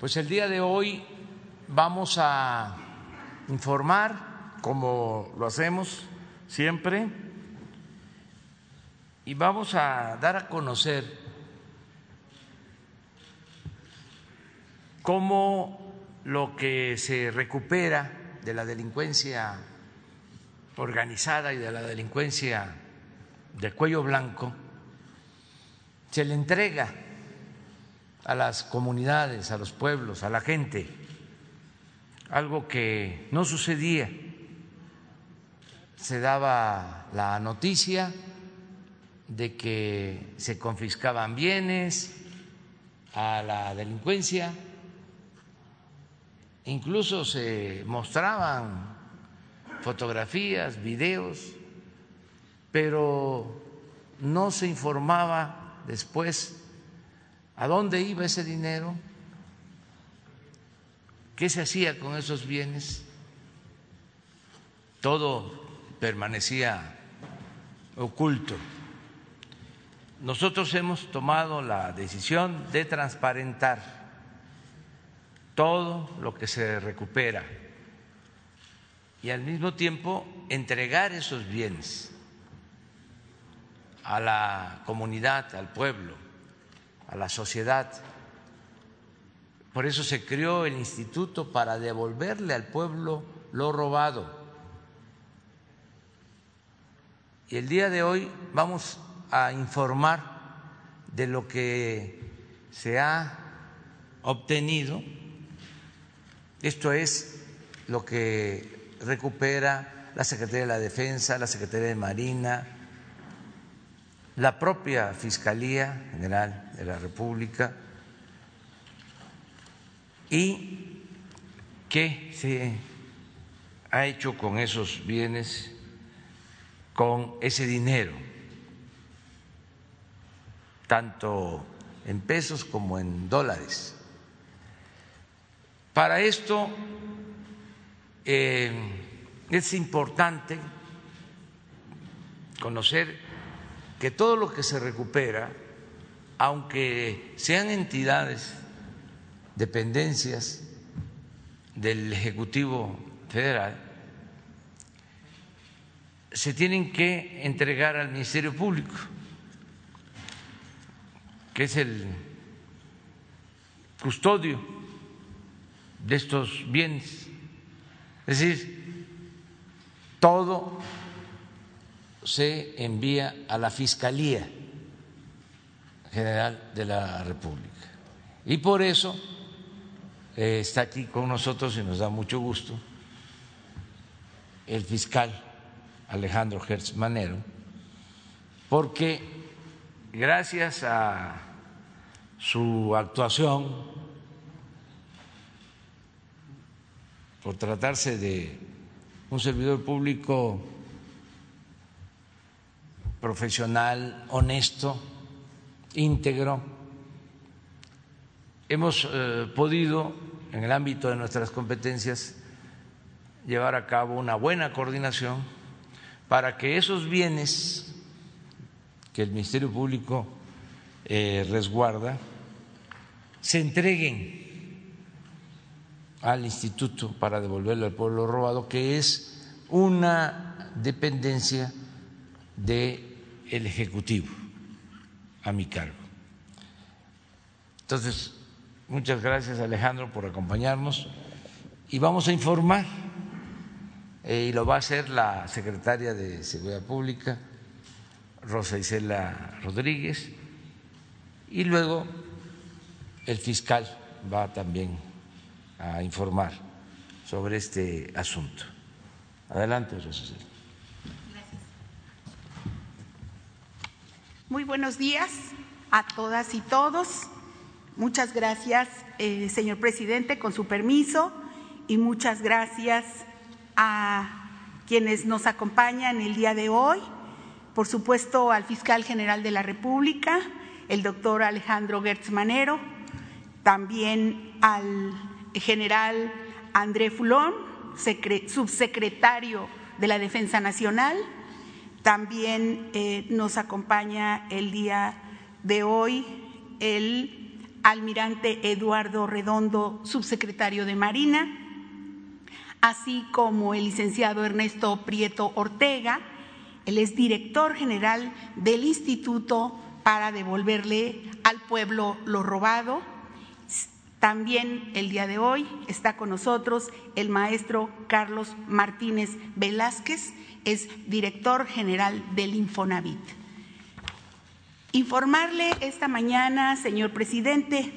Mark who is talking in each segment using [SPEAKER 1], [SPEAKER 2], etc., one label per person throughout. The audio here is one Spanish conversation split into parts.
[SPEAKER 1] Pues el día de hoy vamos a informar, como lo hacemos siempre, y vamos a dar a conocer cómo lo que se recupera de la delincuencia organizada y de la delincuencia de cuello blanco se le entrega a las comunidades, a los pueblos, a la gente, algo que no sucedía. Se daba la noticia de que se confiscaban bienes a la delincuencia, incluso se mostraban fotografías, videos, pero no se informaba después a dónde iba ese dinero, qué se hacía con esos bienes. Todo permanecía oculto. Nosotros hemos tomado la decisión de transparentar todo lo que se recupera y al mismo tiempo entregar esos bienes a la comunidad, al pueblo, a la sociedad. Por eso se creó el instituto para devolverle al pueblo lo robado. Y el día de hoy vamos a informar de lo que se ha obtenido. Esto es lo que recupera la Secretaría de la Defensa, la Secretaría de Marina, la propia Fiscalía General de la República y qué se ha hecho con esos bienes, con ese dinero, tanto en pesos como en dólares. Para esto eh, es importante conocer que todo lo que se recupera, aunque sean entidades, dependencias del Ejecutivo Federal, se tienen que entregar al Ministerio Público, que es el custodio de estos bienes. Es decir, todo se envía a la Fiscalía General de la República. Y por eso eh, está aquí con nosotros y nos da mucho gusto el fiscal Alejandro Hertz Manero, porque gracias a su actuación, por tratarse de un servidor público profesional, honesto, íntegro. Hemos eh, podido, en el ámbito de nuestras competencias, llevar a cabo una buena coordinación para que esos bienes que el Ministerio Público eh, resguarda se entreguen al instituto para devolverle al pueblo robado, que es una dependencia de el Ejecutivo mi cargo. Entonces, muchas gracias Alejandro por acompañarnos y vamos a informar, eh, y lo va a hacer la secretaria de Seguridad Pública, Rosa Isela Rodríguez, y luego el fiscal va también a informar sobre este asunto. Adelante, Rosa Isela.
[SPEAKER 2] Muy buenos días a todas y todos. Muchas gracias, eh, señor presidente, con su permiso, y muchas gracias a quienes nos acompañan el día de hoy. Por supuesto, al fiscal general de la República, el doctor Alejandro Gertz Manero, también al general André Fulón, subsecretario de la Defensa Nacional también eh, nos acompaña el día de hoy el almirante Eduardo Redondo, subsecretario de Marina, así como el licenciado Ernesto Prieto Ortega, él es director general del Instituto para devolverle al pueblo lo robado. También el día de hoy está con nosotros el maestro Carlos Martínez Velázquez, es director general del Infonavit. Informarle esta mañana, señor presidente,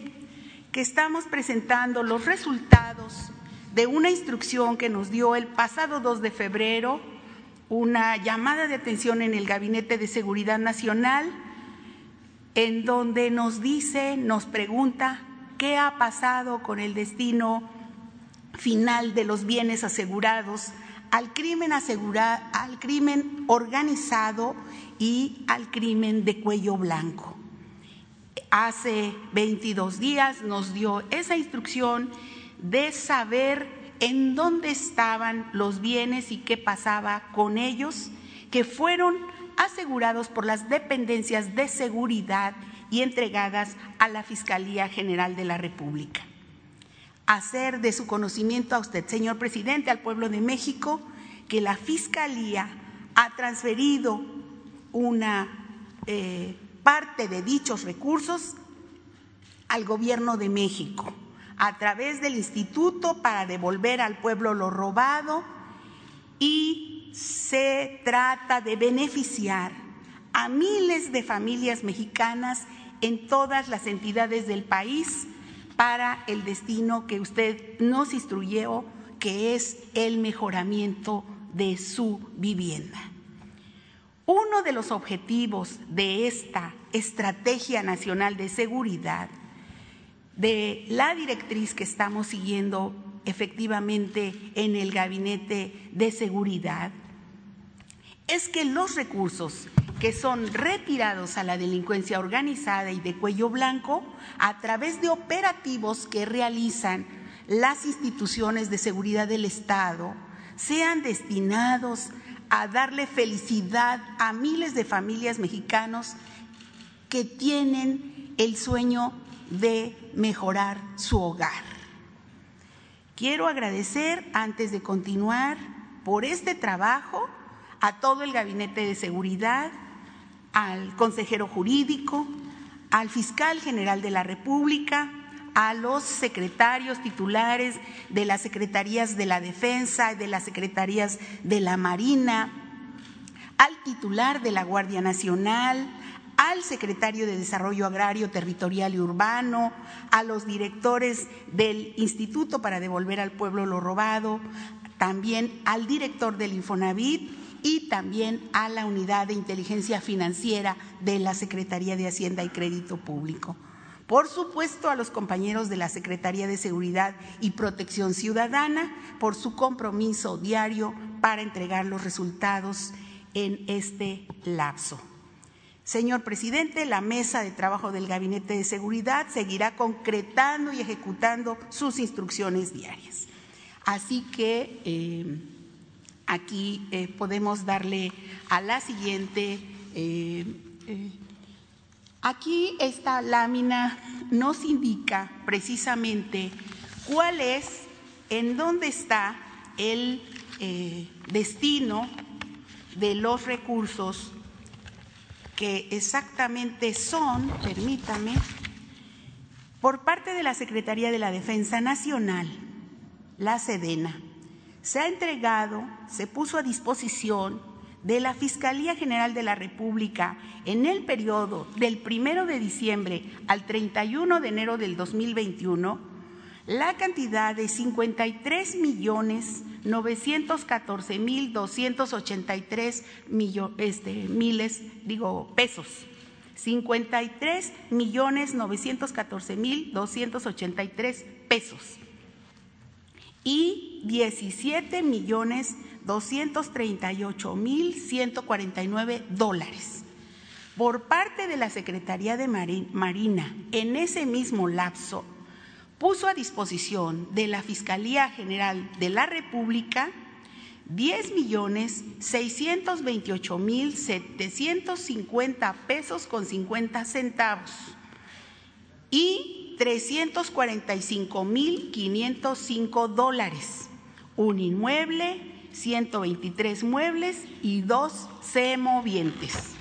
[SPEAKER 2] que estamos presentando los resultados de una instrucción que nos dio el pasado 2 de febrero, una llamada de atención en el Gabinete de Seguridad Nacional, en donde nos dice, nos pregunta qué ha pasado con el destino final de los bienes asegurados al crimen, asegura, al crimen organizado y al crimen de cuello blanco. Hace 22 días nos dio esa instrucción de saber en dónde estaban los bienes y qué pasaba con ellos, que fueron asegurados por las dependencias de seguridad y entregadas a la Fiscalía General de la República. Hacer de su conocimiento a usted, señor presidente, al pueblo de México, que la Fiscalía ha transferido una eh, parte de dichos recursos al gobierno de México a través del Instituto para devolver al pueblo lo robado y se trata de beneficiar a miles de familias mexicanas en todas las entidades del país para el destino que usted nos instruyó, que es el mejoramiento de su vivienda. Uno de los objetivos de esta Estrategia Nacional de Seguridad, de la directriz que estamos siguiendo efectivamente en el Gabinete de Seguridad, es que los recursos que son retirados a la delincuencia organizada y de cuello blanco a través de operativos que realizan las instituciones de seguridad del Estado sean destinados a darle felicidad a miles de familias mexicanos que tienen el sueño de mejorar su hogar. Quiero agradecer, antes de continuar, por este trabajo a todo el Gabinete de Seguridad, al consejero jurídico, al fiscal general de la República, a los secretarios titulares de las secretarías de la Defensa, y de las secretarías de la Marina, al titular de la Guardia Nacional, al secretario de Desarrollo Agrario, Territorial y Urbano, a los directores del Instituto para devolver al pueblo lo robado, también al director del Infonavit y también a la Unidad de Inteligencia Financiera de la Secretaría de Hacienda y Crédito Público. Por supuesto, a los compañeros de la Secretaría de Seguridad y Protección Ciudadana por su compromiso diario para entregar los resultados en este lapso. Señor presidente, la mesa de trabajo del Gabinete de Seguridad seguirá concretando y ejecutando sus instrucciones diarias. Así que eh, aquí eh, podemos darle a la siguiente. Eh, Aquí esta lámina nos indica precisamente cuál es, en dónde está el eh, destino de los recursos que exactamente son, permítame, por parte de la Secretaría de la Defensa Nacional, la Sedena, se ha entregado, se puso a disposición de la Fiscalía General de la República en el periodo del primero de diciembre al 31 de enero del 2021 la cantidad de 53 millones 914 mil 283 este, miles, digo, pesos. 53 millones 914 mil 283 pesos. Y 17 millones 238.149 dólares. Por parte de la Secretaría de Marina, en ese mismo lapso, puso a disposición de la Fiscalía General de la República 10 millones 628 mil 750 pesos con 50 centavos y 345.505 dólares, un inmueble, 123 muebles y dos semovientes.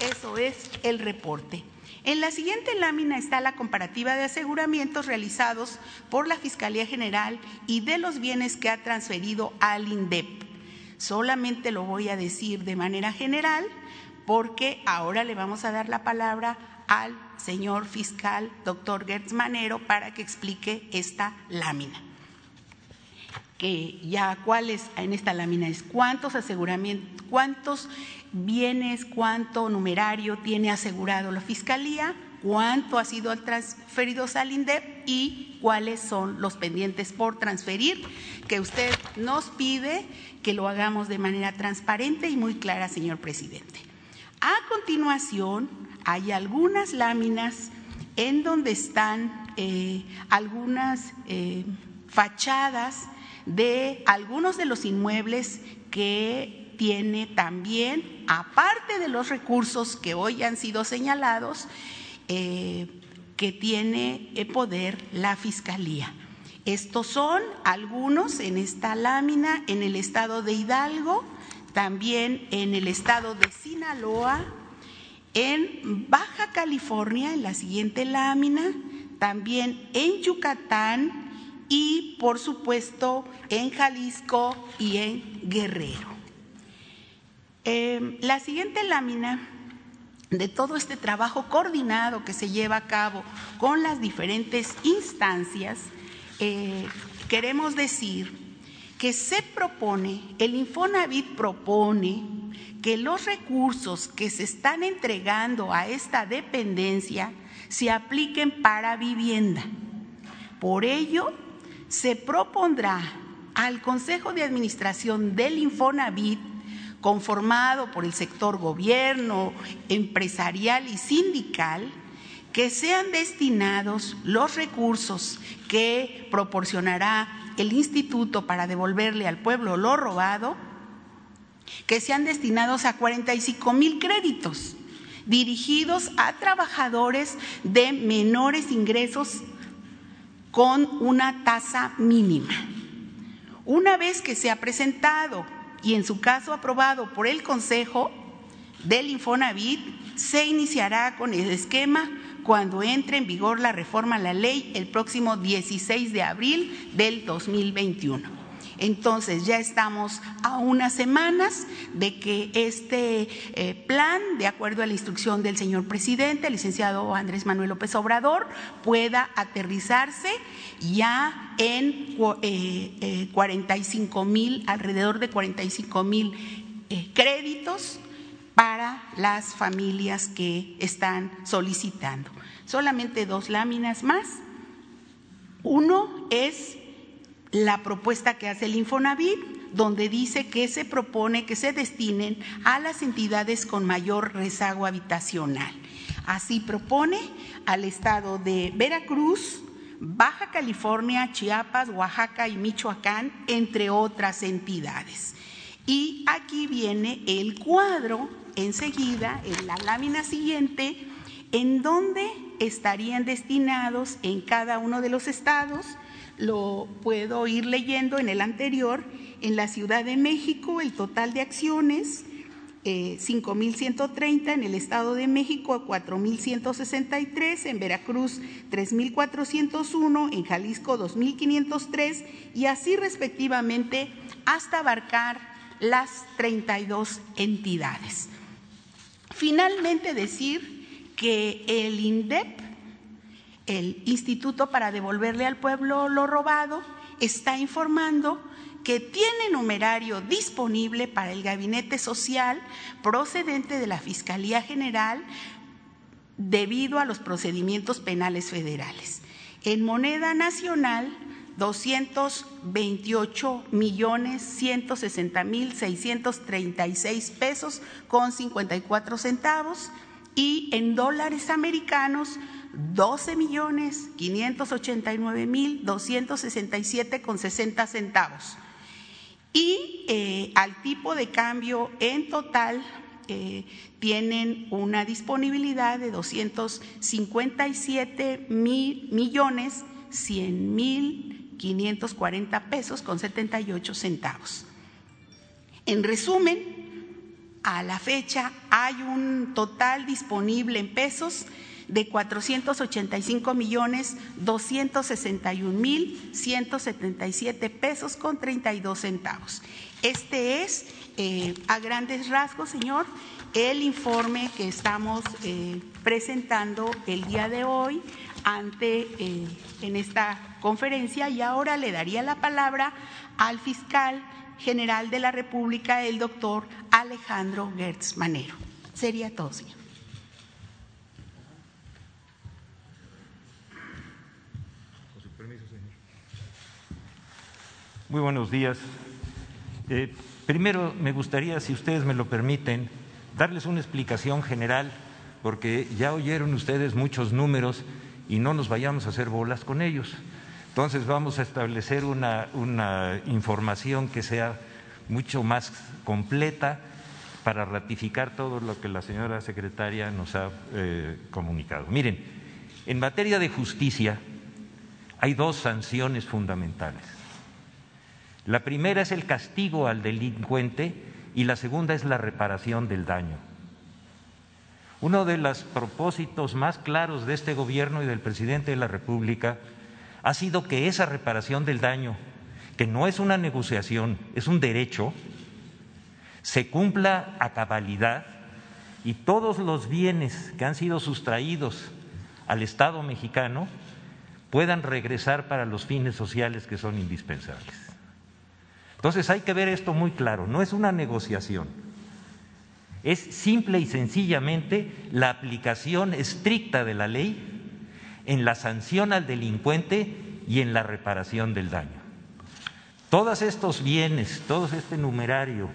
[SPEAKER 2] Eso es el reporte. En la siguiente lámina está la comparativa de aseguramientos realizados por la Fiscalía General y de los bienes que ha transferido al INDEP. Solamente lo voy a decir de manera general porque ahora le vamos a dar la palabra al señor fiscal, doctor Gertz Manero, para que explique esta lámina. Que ya cuáles en esta lámina es cuántos aseguramientos, cuántos bienes, cuánto numerario tiene asegurado la fiscalía, cuánto ha sido transferido al INDEP y cuáles son los pendientes por transferir, que usted nos pide que lo hagamos de manera transparente y muy clara, señor presidente. A continuación, hay algunas láminas en donde están eh, algunas eh, fachadas de algunos de los inmuebles que tiene también, aparte de los recursos que hoy han sido señalados, eh, que tiene poder la Fiscalía. Estos son algunos en esta lámina en el estado de Hidalgo, también en el estado de Sinaloa, en Baja California, en la siguiente lámina, también en Yucatán y por supuesto en Jalisco y en Guerrero. Em, la siguiente lámina de todo este trabajo coordinado que se lleva a cabo con las diferentes instancias, eh, queremos decir que se propone, el Infonavit propone que los recursos que se están entregando a esta dependencia se apliquen para vivienda. Por ello, se propondrá al Consejo de Administración del Infonavit, conformado por el sector gobierno, empresarial y sindical, que sean destinados los recursos que proporcionará el instituto para devolverle al pueblo lo robado, que sean destinados a 45 mil créditos dirigidos a trabajadores de menores ingresos con una tasa mínima. Una vez que se ha presentado y en su caso aprobado por el Consejo del Infonavit, se iniciará con el esquema cuando entre en vigor la reforma a la ley el próximo 16 de abril del 2021. Entonces ya estamos a unas semanas de que este eh, plan, de acuerdo a la instrucción del señor presidente, el licenciado Andrés Manuel López Obrador, pueda aterrizarse ya en 45 eh, eh, mil, alrededor de 45 mil créditos para las familias que están solicitando. Solamente dos láminas más. Uno es la propuesta que hace el Infonavit, donde dice que se propone que se destinen a las entidades con mayor rezago habitacional. Así propone al estado de Veracruz, Baja California, Chiapas, Oaxaca y Michoacán, entre otras entidades. Y aquí viene el cuadro enseguida, en la lámina siguiente, en donde estarían destinados en cada uno de los estados. Lo puedo ir leyendo en el anterior. En la Ciudad de México, el total de acciones, 5.130, eh, en el Estado de México 4.163, en Veracruz 3.401, en Jalisco 2.503 y así respectivamente hasta abarcar las 32 entidades. Finalmente decir que el INDEP, el Instituto para devolverle al pueblo lo robado, está informando que tiene numerario disponible para el gabinete social procedente de la Fiscalía General debido a los procedimientos penales federales. En moneda nacional 228 millones 160 mil 636 pesos con 54 centavos y en dólares americanos 12 millones 589 mil 267 con 60 centavos. Y eh, al tipo de cambio en total eh, tienen una disponibilidad de 257 mil millones 100 mil 540 pesos con 78 centavos. En resumen, a la fecha hay un total disponible en pesos de 485 millones 261 mil 177 pesos con 32 centavos. Este es, eh, a grandes rasgos, señor, el informe que estamos eh, presentando el día de hoy ante eh, en esta conferencia y ahora le daría la palabra al fiscal general de la República, el doctor Alejandro Gertz Manero. Sería todo, señor.
[SPEAKER 3] Muy buenos días. Eh, primero, me gustaría, si ustedes me lo permiten, darles una explicación general, porque ya oyeron ustedes muchos números y no nos vayamos a hacer bolas con ellos. Entonces vamos a establecer una, información que sea mucho más completa para ratificar todo lo que la señora secretaria nos ha eh, comunicado. Miren, en materia de justicia hay dos sanciones fundamentales. La primera es el castigo al delincuente y la segunda es la reparación del daño. Uno de los propósitos más claros de este gobierno y del presidente de la República ha sido que esa reparación del daño, que no es una negociación, es un derecho, se cumpla a cabalidad y todos los bienes que han sido sustraídos al Estado mexicano puedan regresar para los fines sociales que son indispensables. Entonces hay que ver esto muy claro, no es una negociación, es simple y sencillamente la aplicación estricta de la ley en la sanción al delincuente y en la reparación del daño. Todos estos bienes, todo este numerario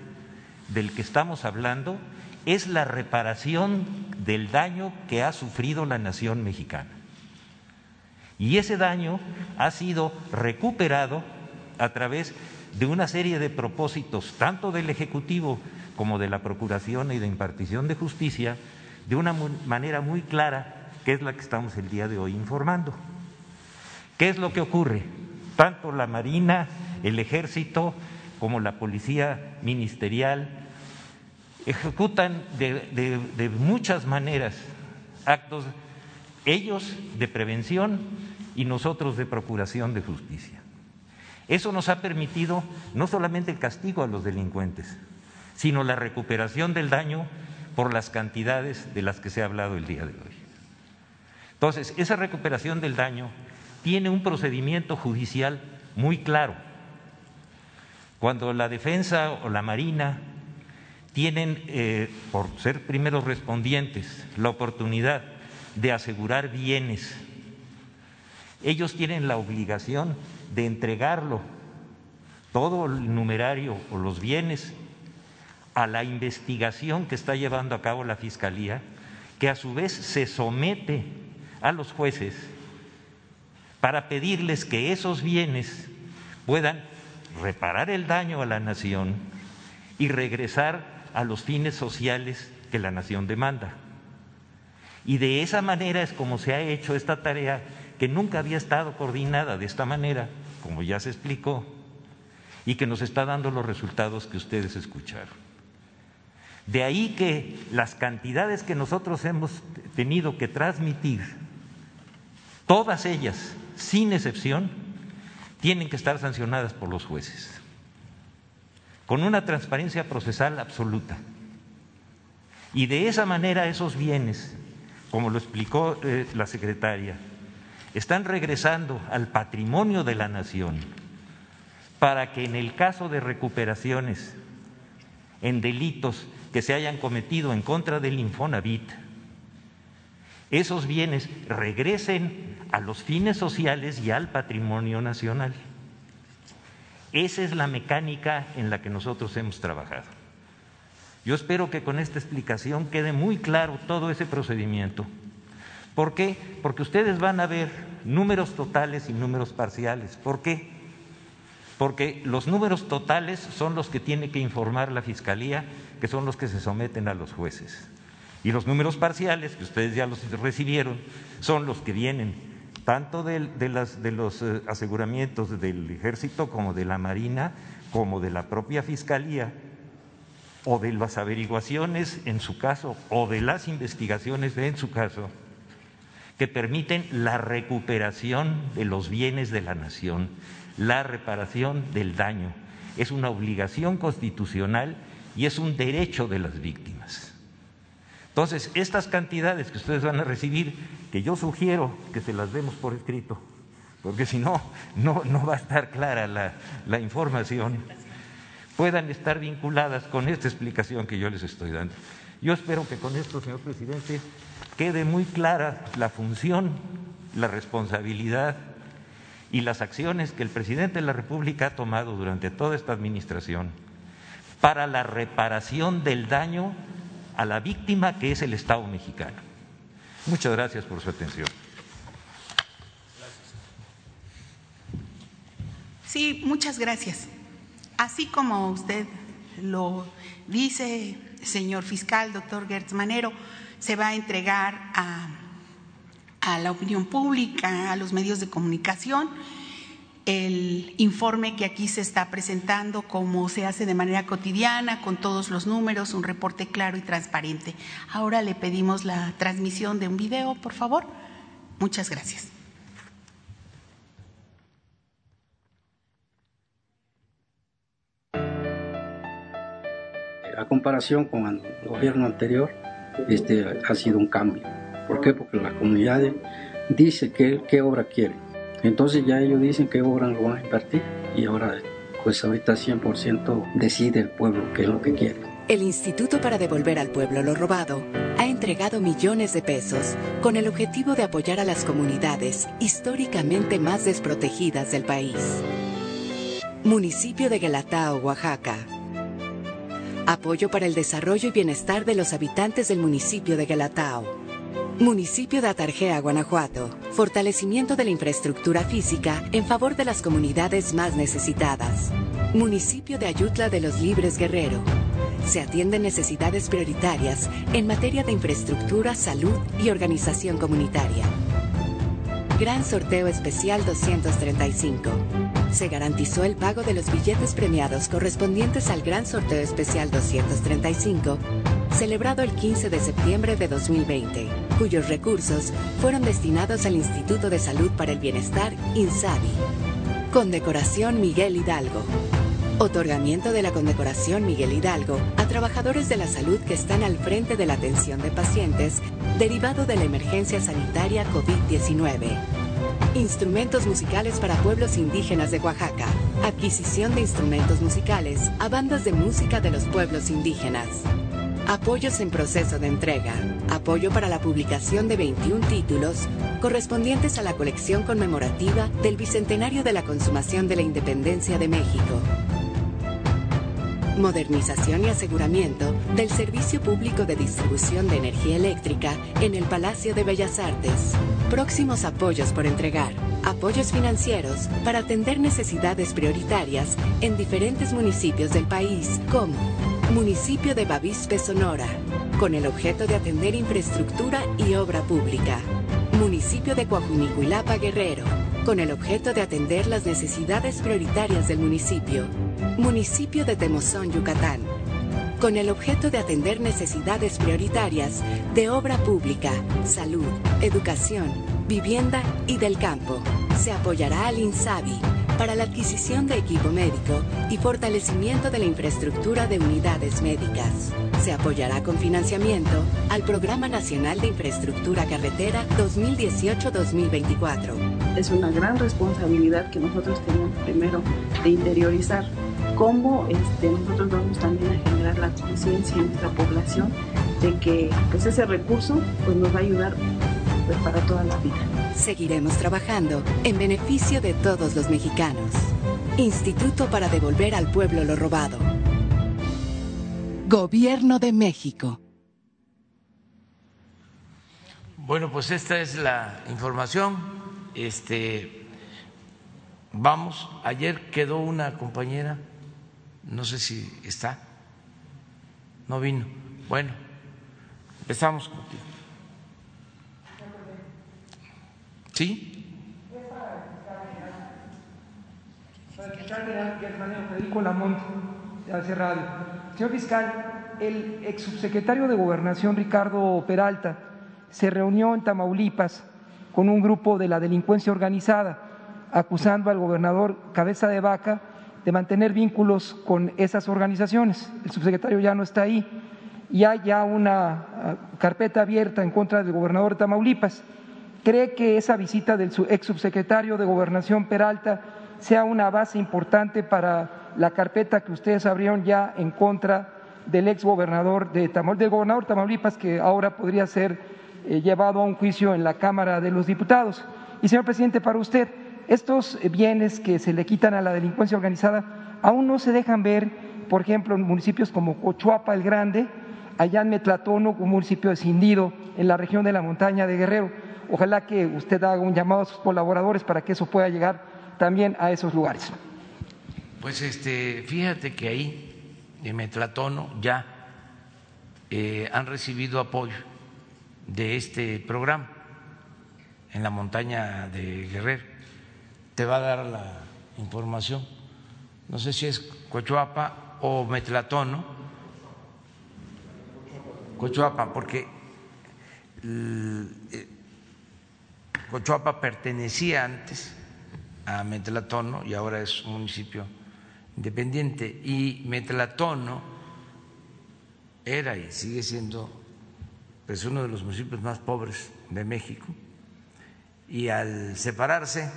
[SPEAKER 3] del que estamos hablando es la reparación del daño que ha sufrido la nación mexicana. Y ese daño ha sido recuperado a través de una serie de propósitos, tanto del Ejecutivo como de la Procuración y de impartición de justicia, de una manera muy clara que es la que estamos el día de hoy informando. ¿Qué es lo que ocurre? Tanto la Marina, el Ejército, como la Policía Ministerial ejecutan de, muchas maneras actos, ellos de prevención y nosotros de procuración de justicia. Eso nos ha permitido no solamente el castigo a los delincuentes, sino la recuperación del daño por las cantidades de las que se ha hablado el día de hoy. Entonces, esa recuperación del daño tiene un procedimiento judicial muy claro. Cuando la defensa o la Marina tienen, eh, por ser primeros respondientes, la oportunidad de asegurar bienes, ellos tienen la obligación de entregarlo, todo el numerario o los bienes, a la investigación que está llevando a cabo la Fiscalía, que a su vez se somete a los jueces para pedirles que esos bienes puedan reparar el daño a la nación y regresar a los fines sociales que la nación demanda. Y de esa manera es como se ha hecho esta tarea que nunca había estado coordinada de esta manera, como ya se explicó, y que nos está dando los resultados que ustedes escucharon. De ahí que las cantidades que nosotros hemos tenido que transmitir Todas ellas, sin excepción, tienen que estar sancionadas por los jueces, con una transparencia procesal absoluta. Y de esa manera esos bienes, como lo explicó eh, la secretaria, están regresando al patrimonio de la nación para que en el caso de recuperaciones en delitos que se hayan cometido en contra del Infonavit, esos bienes regresen a los fines sociales y al patrimonio nacional. Esa es la mecánica en la que nosotros hemos trabajado. Yo espero que con esta explicación quede muy claro todo ese procedimiento. ¿Por qué? Porque ustedes van a ver números totales y números parciales. ¿Por qué? porque los números totales son los que tiene que informar la Fiscalía, que son los que se someten a los jueces. Y los números parciales, que ustedes ya los recibieron, son los que vienen tanto de, los eh, aseguramientos del ejército como de la Marina, como de la propia Fiscalía, o de las averiguaciones en su caso, o de las investigaciones en su caso, que permiten la recuperación de los bienes de la nación, la reparación del daño. Es una obligación constitucional y es un derecho de las víctimas. Entonces, estas cantidades que ustedes van a recibir, que yo sugiero que se las demos por escrito, porque si no, no, va a estar clara la, la información, puedan estar vinculadas con esta explicación que yo les estoy dando. Yo espero que con esto, señor presidente, quede muy clara la función, la responsabilidad y las acciones que el presidente de la República ha tomado durante toda esta administración para la reparación del daño a la víctima que es el Estado mexicano. Muchas gracias por su atención.
[SPEAKER 2] Sí, muchas gracias. Así como usted lo dice, señor fiscal, doctor Gertz Manero, se va a entregar a, a la opinión pública, a los medios de comunicación el informe que aquí se está presentando, como se hace de manera cotidiana, con todos los números, un reporte claro y transparente. Ahora le pedimos la transmisión de un video, por favor. Muchas gracias.
[SPEAKER 4] A comparación con el gobierno anterior, este ha sido un cambio. ¿Por qué? Porque la comunidad dice qué obra quiere entonces ya ellos dicen que obra lo van a invertir y ahora pues ahorita 100% decide el pueblo qué es lo que quiere.
[SPEAKER 5] El Instituto para Devolver al Pueblo lo Robado ha entregado millones de pesos con el objetivo de apoyar a las comunidades históricamente más desprotegidas del país. Municipio de Guelatao, Oaxaca. Apoyo para el desarrollo y bienestar de los habitantes del municipio de Guelatao Municipio de Atarjea, Guanajuato. Fortalecimiento de la infraestructura física en favor de las comunidades más necesitadas. Municipio de Ayutla de los Libres Guerrero. Se atienden necesidades prioritarias en materia de infraestructura, salud y organización comunitaria. Gran Sorteo Especial 235. Se garantizó el pago de los billetes premiados correspondientes al Gran Sorteo Especial 235 celebrado el 15 de septiembre de 2020, cuyos recursos fueron destinados al Instituto de Salud para el Bienestar, INSABI. Condecoración Miguel Hidalgo. Otorgamiento de la condecoración Miguel Hidalgo a trabajadores de la salud que están al frente de la atención de pacientes derivado de la emergencia sanitaria COVID-19. Instrumentos musicales para pueblos indígenas de Oaxaca. Adquisición de instrumentos musicales a bandas de música de los pueblos indígenas. Apoyos en proceso de entrega. Apoyo para la publicación de 21 títulos correspondientes a la colección conmemorativa del Bicentenario de la Consumación de la Independencia de México. Modernización y aseguramiento del Servicio Público de Distribución de Energía Eléctrica en el Palacio de Bellas Artes. Próximos apoyos por entregar. Apoyos financieros para atender necesidades prioritarias en diferentes municipios del país, como Municipio de Bavispe, Sonora, con el objeto de atender infraestructura y obra pública. Municipio de Coajunicuilapa, Guerrero, con el objeto de atender las necesidades prioritarias del municipio. Municipio de Temozón, Yucatán, con el objeto de atender necesidades prioritarias de obra pública, salud, educación, vivienda y del campo. Se apoyará al INSABI para la adquisición de equipo médico y fortalecimiento de la infraestructura de unidades médicas. Se apoyará con financiamiento al Programa Nacional de Infraestructura Carretera 2018-2024.
[SPEAKER 6] Es una gran responsabilidad que nosotros tenemos primero de interiorizar cómo este, nosotros vamos también a generar la conciencia en nuestra población de que pues, ese recurso pues, nos va a ayudar pues, para toda la vida.
[SPEAKER 5] Seguiremos trabajando en beneficio de todos los mexicanos. Instituto para devolver al pueblo lo robado. Gobierno de México.
[SPEAKER 1] Bueno, pues esta es la información. Este vamos, ayer quedó una compañera, no sé si está, no vino. Bueno, empezamos contigo. ¿Sí?
[SPEAKER 7] Federico Lamont, hace radio. Señor fiscal, el ex subsecretario de Gobernación Ricardo Peralta se reunió en Tamaulipas con un grupo de la delincuencia organizada, acusando al gobernador Cabeza de Vaca de mantener vínculos con esas organizaciones. El subsecretario ya no está ahí y hay ya una ah, carpeta abierta en contra del gobernador de Tamaulipas. ¿Cree que esa visita del ex subsecretario de Gobernación Peralta sea una base importante para la carpeta que ustedes abrieron ya en contra del ex gobernador de Tamaulipas, del gobernador Tamaulipas, que ahora podría ser eh, llevado a un juicio en la Cámara de los Diputados. Y señor presidente, para usted, estos bienes que se le quitan a la delincuencia organizada aún no se dejan ver, por ejemplo, en municipios como Cochuapa el Grande, allá en Metlatono, un municipio escindido en la región de la montaña de Guerrero. Ojalá que usted haga un llamado a sus colaboradores para que eso pueda llegar también a esos lugares.
[SPEAKER 1] Pues este, fíjate que ahí, en Metlatono, ya eh, han recibido apoyo de este programa en la montaña de Guerrero. Te va a dar la información. No sé si es Cochuapa o Metlatono. Cochuapa, porque eh, Cochuapa pertenecía antes a Metlatono y ahora es un municipio independiente. Y Metlatono era y sigue siendo pues, uno de los municipios más pobres de México. Y al separarse,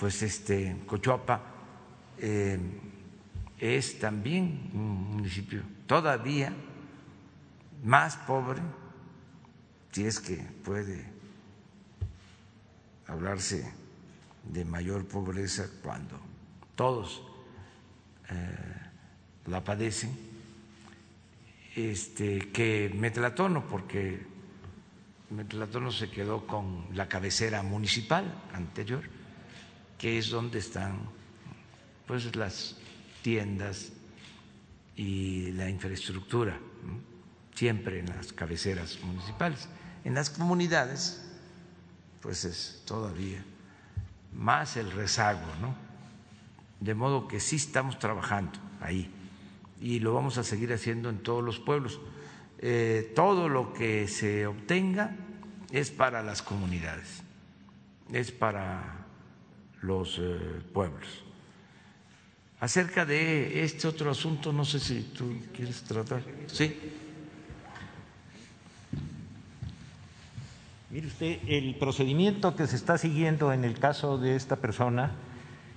[SPEAKER 1] pues este Cochuapa eh, es también un municipio todavía más pobre, si es que puede hablarse de mayor pobreza cuando todos eh, la padecen, este, que Metlatono, porque Metlatono se quedó con la cabecera municipal anterior, que es donde están pues las tiendas y la infraestructura, siempre en las cabeceras municipales. En las comunidades, pues es todavía más el rezago, ¿no? De modo que sí estamos trabajando ahí y lo vamos a seguir haciendo en todos los pueblos. Eh, todo lo que se obtenga es para las comunidades, es para los eh, pueblos. Acerca de este otro asunto, no sé si tú quieres tratar. Sí.
[SPEAKER 3] Mire usted, el procedimiento que se está siguiendo en el caso de esta persona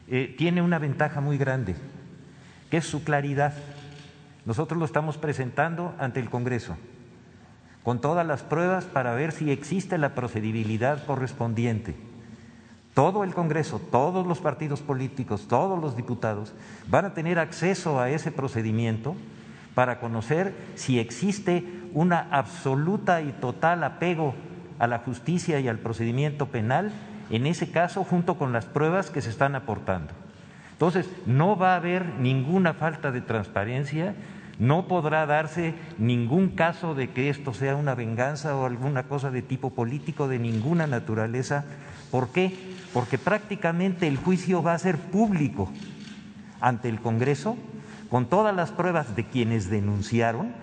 [SPEAKER 3] eh, tiene una ventaja muy grande, que es su claridad. Nosotros lo estamos presentando ante el Congreso, con todas las pruebas para ver si existe la procedibilidad correspondiente. Todo el Congreso, todos los partidos políticos, todos los diputados van a tener acceso a ese procedimiento para conocer si existe una absoluta y total apego a la justicia y al procedimiento penal, en ese caso junto con las pruebas que se están aportando. Entonces, no va a haber ninguna falta de transparencia, no podrá darse ningún caso de que esto sea una venganza o alguna cosa de tipo político de ninguna naturaleza. ¿Por qué? Porque prácticamente el juicio va a ser público ante el Congreso con todas las pruebas de quienes denunciaron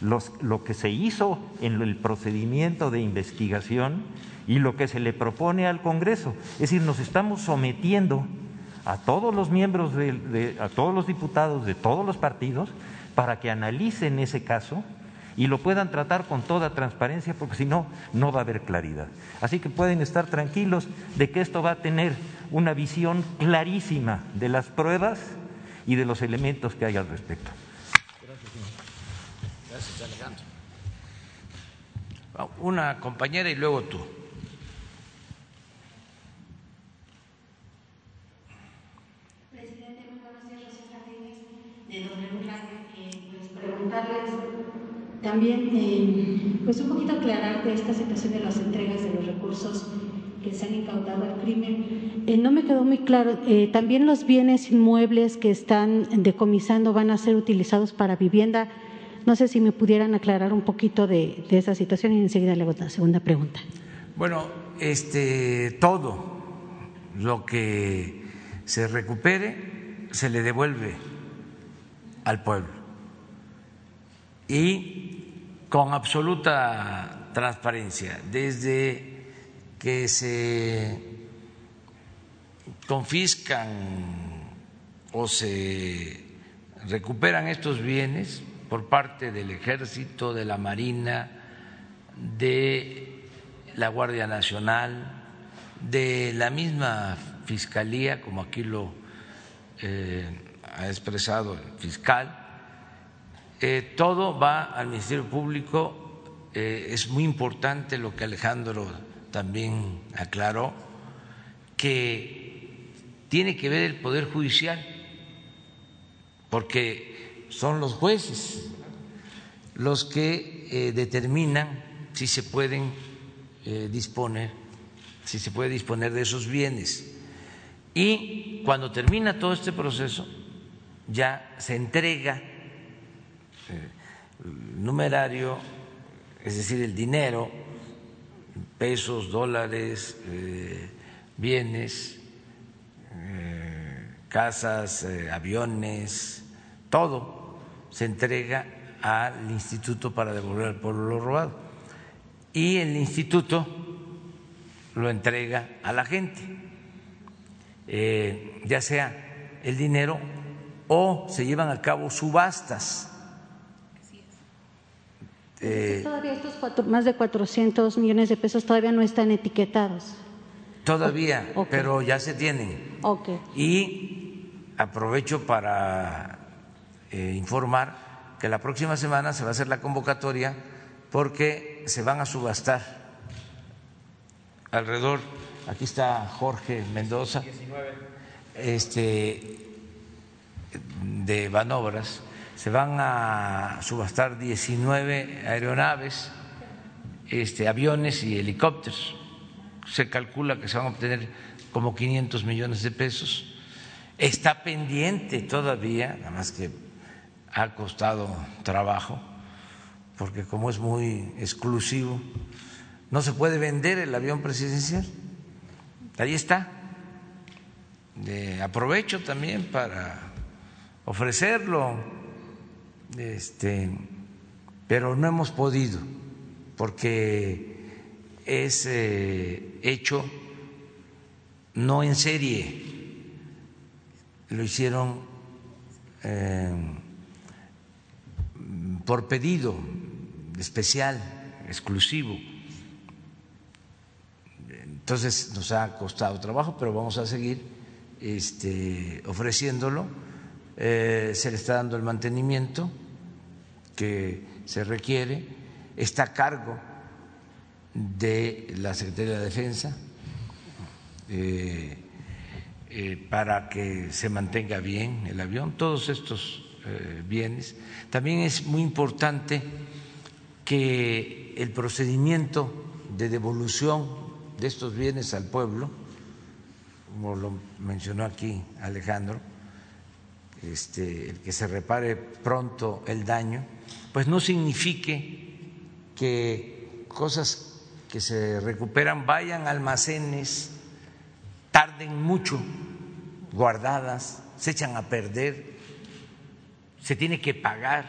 [SPEAKER 3] lo que se hizo en el procedimiento de investigación y lo que se le propone al Congreso. Es decir, nos estamos sometiendo a todos los miembros, de, a todos los diputados de todos los partidos para que analicen ese caso y lo puedan tratar con toda transparencia, porque si no, no va a haber claridad. Así que pueden estar tranquilos de que esto va a tener una visión clarísima de las pruebas y de los elementos que hay al respecto.
[SPEAKER 1] Una compañera y luego tú.
[SPEAKER 8] Presidente, muy buenos días, de W eh, pues preguntarles también, eh, pues un poquito aclarar de esta situación de las entregas de los recursos que se han incautado al crimen. Eh, no me quedó muy claro, eh, también los bienes inmuebles que están decomisando van a ser utilizados para vivienda. No sé si me pudieran aclarar un poquito de, de esa situación y enseguida le hago la segunda pregunta.
[SPEAKER 1] Bueno, este, todo lo que se recupere se le devuelve al pueblo y con absoluta transparencia, desde que se confiscan o se recuperan estos bienes por parte del ejército, de la marina, de la Guardia Nacional, de la misma Fiscalía, como aquí lo eh, ha expresado el fiscal, eh, todo va al Ministerio Público. Eh, es muy importante lo que Alejandro también aclaró, que tiene que ver el Poder Judicial, porque son los jueces los que determinan si se pueden disponer, si se puede disponer de esos bienes. Y cuando termina todo este proceso, ya se entrega eh, el numerario, es decir, el dinero, pesos, dólares, eh, bienes, eh, casas, aviones, todo se entrega al instituto para devolver al pueblo lo robado. Y el instituto lo entrega a la gente eh, ya sea el dinero o se llevan a cabo subastas.
[SPEAKER 8] Eh, todavía estos más de 400 millones de pesos todavía no están etiquetados.
[SPEAKER 1] Todavía, pero ya se tienen.
[SPEAKER 8] Okay.
[SPEAKER 1] Y aprovecho para eh, informar que la próxima semana se va a hacer la convocatoria porque se van a subastar alrededor aquí está Jorge Mendoza, este, de Banobras, se van a subastar 19 aeronaves, este, aviones y helicópteros. Se calcula que se van a obtener como 500 millones de pesos. Está pendiente todavía, nada más que ha costado trabajo, porque como es muy exclusivo, no se puede vender el avión presidencial ahí está. aprovecho también para ofrecerlo, este, pero no hemos podido porque es hecho no en serie, lo hicieron eh, por pedido especial, exclusivo. Entonces nos ha costado trabajo, pero vamos a seguir este, ofreciéndolo. Eh, se le está dando el mantenimiento que se requiere, está a cargo de la Secretaría de Defensa eh, eh, para que se mantenga bien el avión, todos estos bienes. También es muy importante que el procedimiento de devolución de estos bienes al pueblo, como lo mencionó aquí Alejandro, este, el que se repare pronto el daño, pues no signifique que cosas que se recuperan vayan a almacenes, tarden mucho guardadas, se echan a perder, se tiene que pagar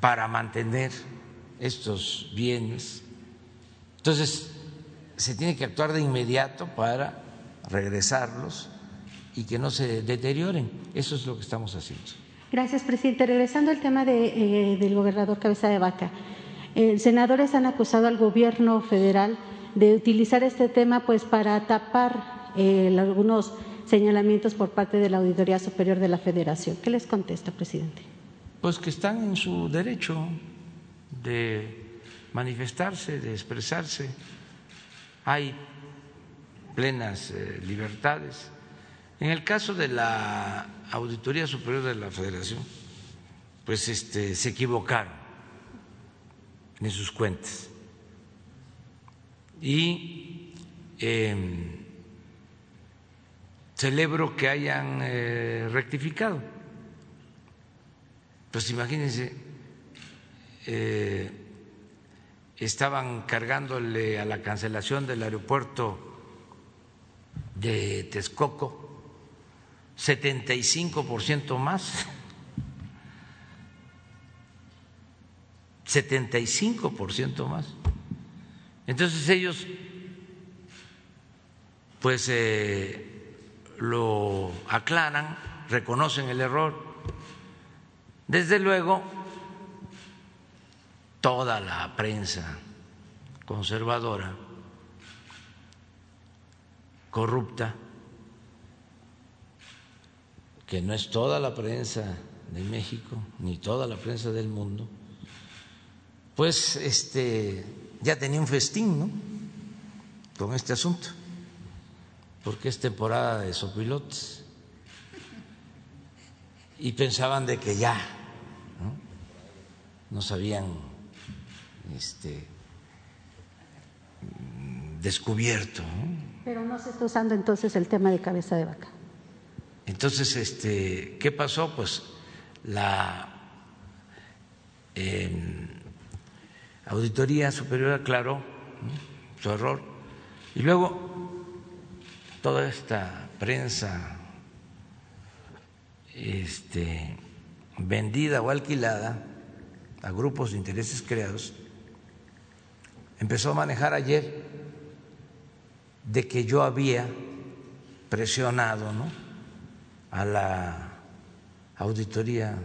[SPEAKER 1] para mantener estos bienes. Entonces, se tiene que actuar de inmediato para regresarlos y que no se deterioren. Eso es lo que estamos haciendo.
[SPEAKER 8] Gracias, presidente. Regresando al tema de, eh, del gobernador Cabeza de Vaca, eh, senadores han acusado al gobierno federal de utilizar este tema pues para tapar eh, algunos señalamientos por parte de la Auditoría Superior de la Federación. ¿Qué les contesta, presidente?
[SPEAKER 1] Pues que están en su derecho de manifestarse, de expresarse hay plenas libertades. En el caso de la Auditoría Superior de la Federación, pues este, se equivocaron en sus cuentas y eh, celebro que hayan eh, rectificado. Pues imagínense, eh, estaban cargándole a la cancelación del aeropuerto de Texcoco 75% más. 75% más. Entonces ellos pues eh, lo aclaran, reconocen el error. Desde luego, toda la prensa conservadora, corrupta, que no es toda la prensa de México ni toda la prensa del mundo, pues este ya tenía un festín, ¿no? Con este asunto, porque es temporada de sopilotes y pensaban de que ya no, nos habían este, descubierto.
[SPEAKER 8] Pero no se está usando entonces el tema de cabeza de vaca.
[SPEAKER 1] Entonces, este, ¿qué pasó? Pues la eh, Auditoría Superior aclaró su error y luego toda esta prensa este, vendida o alquilada a grupos de intereses creados empezó a manejar ayer de que yo había presionado ¿no? A la auditoría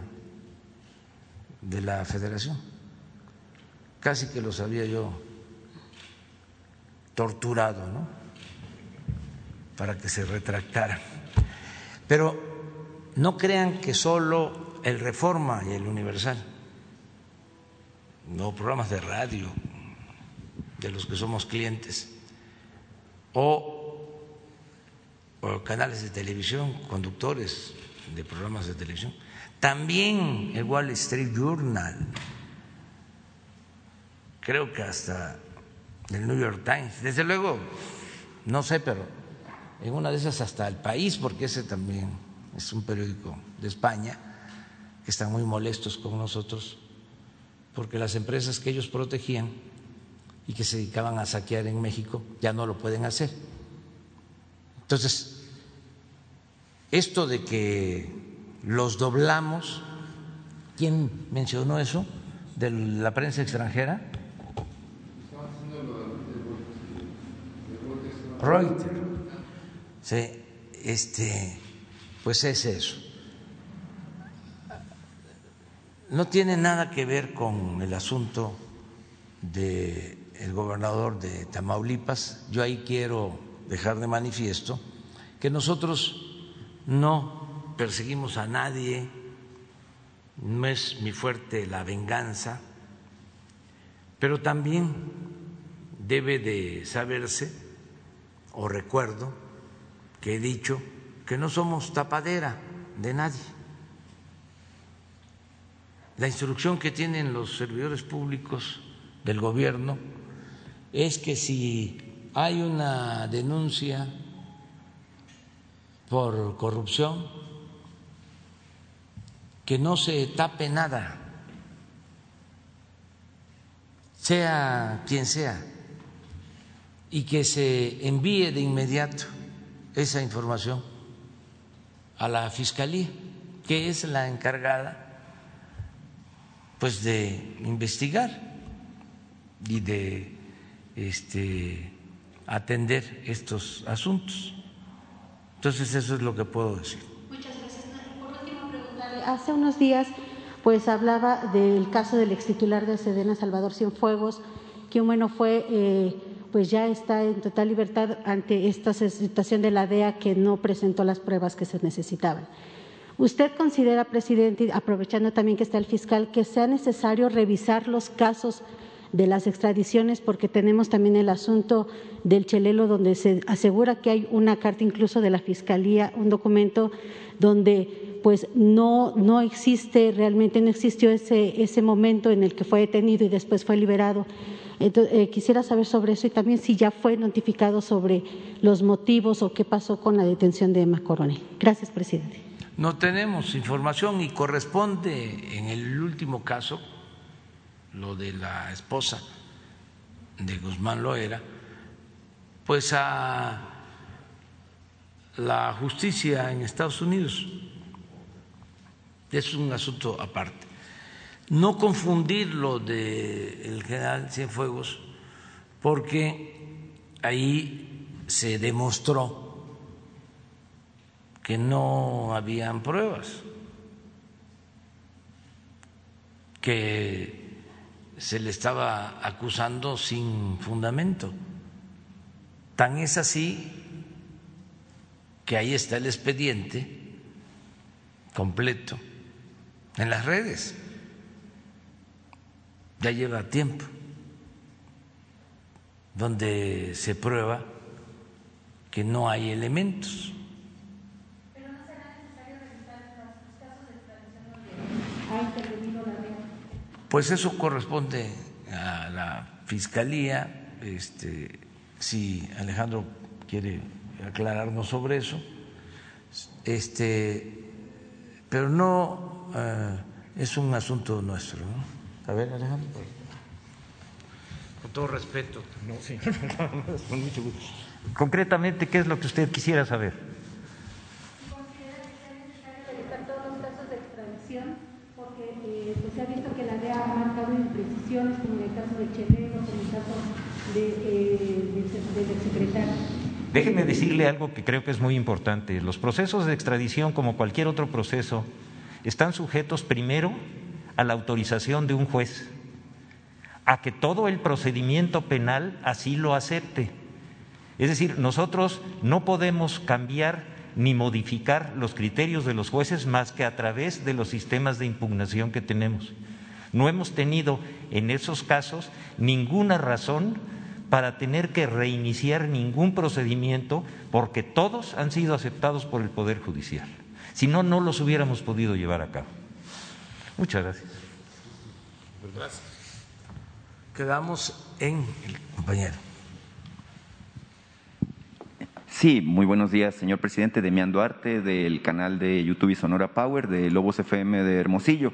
[SPEAKER 1] de la federación. Casi que los había yo torturado, ¿no? Para que se retractaran. Pero no crean que solo el Reforma y el Universal, no programas de radio de los que somos clientes, o canales de televisión, conductores de programas de televisión. También el Wall Street Journal, creo que hasta el New York Times, desde luego, no sé, pero en una de esas hasta el país, porque ese también es un periódico de España, que están muy molestos con nosotros, porque las empresas que ellos protegían y que se dedicaban a saquear en México ya no lo pueden hacer. Entonces, esto de que los doblamos, ¿quién mencionó eso? ¿De la prensa extranjera? Reuters. Sí, este, pues es eso. No tiene nada que ver con el asunto del gobernador de Tamaulipas. Yo ahí quiero dejar de manifiesto que nosotros no perseguimos a nadie, no es mi fuerte la venganza, pero también debe de saberse, o recuerdo, que he dicho que no somos tapadera de nadie. La instrucción que tienen los servidores públicos del gobierno es que si hay una denuncia por corrupción, que no se tape nada, sea quien sea, y que se envíe de inmediato esa información a la Fiscalía, que es la encargada pues de investigar y de este atender estos asuntos. Entonces eso es lo que puedo decir.
[SPEAKER 8] Muchas gracias. Por último, preguntarle, hace unos días pues hablaba del caso del ex titular de Sedena, Salvador Cienfuegos, que bueno fue eh, pues ya está en total libertad ante esta situación de la DEA que no presentó las pruebas que se necesitaban. ¿Usted considera, presidente, aprovechando también que está el fiscal, que sea necesario revisar los casos de las extradiciones, porque tenemos también el asunto del Chelelo, donde se asegura que hay una carta incluso de la Fiscalía, un documento donde pues no, no existe, realmente no existió ese, ese momento en el que fue detenido y después fue liberado. Entonces, eh, quisiera saber sobre eso y también si ya fue notificado sobre los motivos o qué pasó con la detención de Emma Coronel. Gracias, presidente.
[SPEAKER 1] No tenemos información y corresponde en el último caso, lo de la esposa de Guzmán Loera, pues a la justicia en Estados Unidos. Es un asunto aparte. No confundir lo del general Cienfuegos, porque ahí se demostró que no habían pruebas, que se le estaba acusando sin fundamento. Tan es así que ahí está el expediente completo en las redes. Ya lleva tiempo donde se prueba que no hay elementos. Pues eso corresponde a la fiscalía. Este, si Alejandro quiere aclararnos sobre eso, este, pero no eh, es un asunto nuestro. ¿no? A ver, Alejandro.
[SPEAKER 3] Con todo respeto. No, sí. con mucho gusto. Concretamente, ¿qué es lo que usted quisiera saber?
[SPEAKER 8] todos los casos de extradición, porque eh, pues, se ha visto que la DEA ha marcado imprecisiones, como en el caso de Chelero, como en el caso de,
[SPEAKER 3] Déjeme decirle algo que creo que es muy importante. Los procesos de extradición, como cualquier otro proceso, están sujetos primero a la autorización de un juez, a que todo el procedimiento penal así lo acepte. Es decir, nosotros no podemos cambiar ni modificar los criterios de los jueces más que a través de los sistemas de impugnación que tenemos. No hemos tenido en esos casos ninguna razón para tener que reiniciar ningún procedimiento porque todos han sido aceptados por el Poder Judicial. Si no, no los hubiéramos podido llevar a cabo. Muchas gracias.
[SPEAKER 1] Gracias. Quedamos en el compañero.
[SPEAKER 9] Sí, muy buenos días, señor presidente. Demian Duarte, del canal de YouTube y Sonora Power, de Lobos FM de Hermosillo.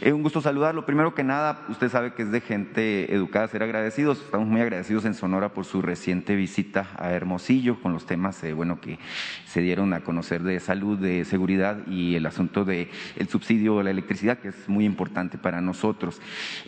[SPEAKER 9] Es un gusto saludarlo. Primero que nada, usted sabe que es de gente educada ser agradecidos. Estamos muy agradecidos en Sonora por su reciente visita a Hermosillo con los temas eh, bueno, que se dieron a conocer de salud, de seguridad y el asunto del el subsidio a la electricidad, que es muy importante para nosotros.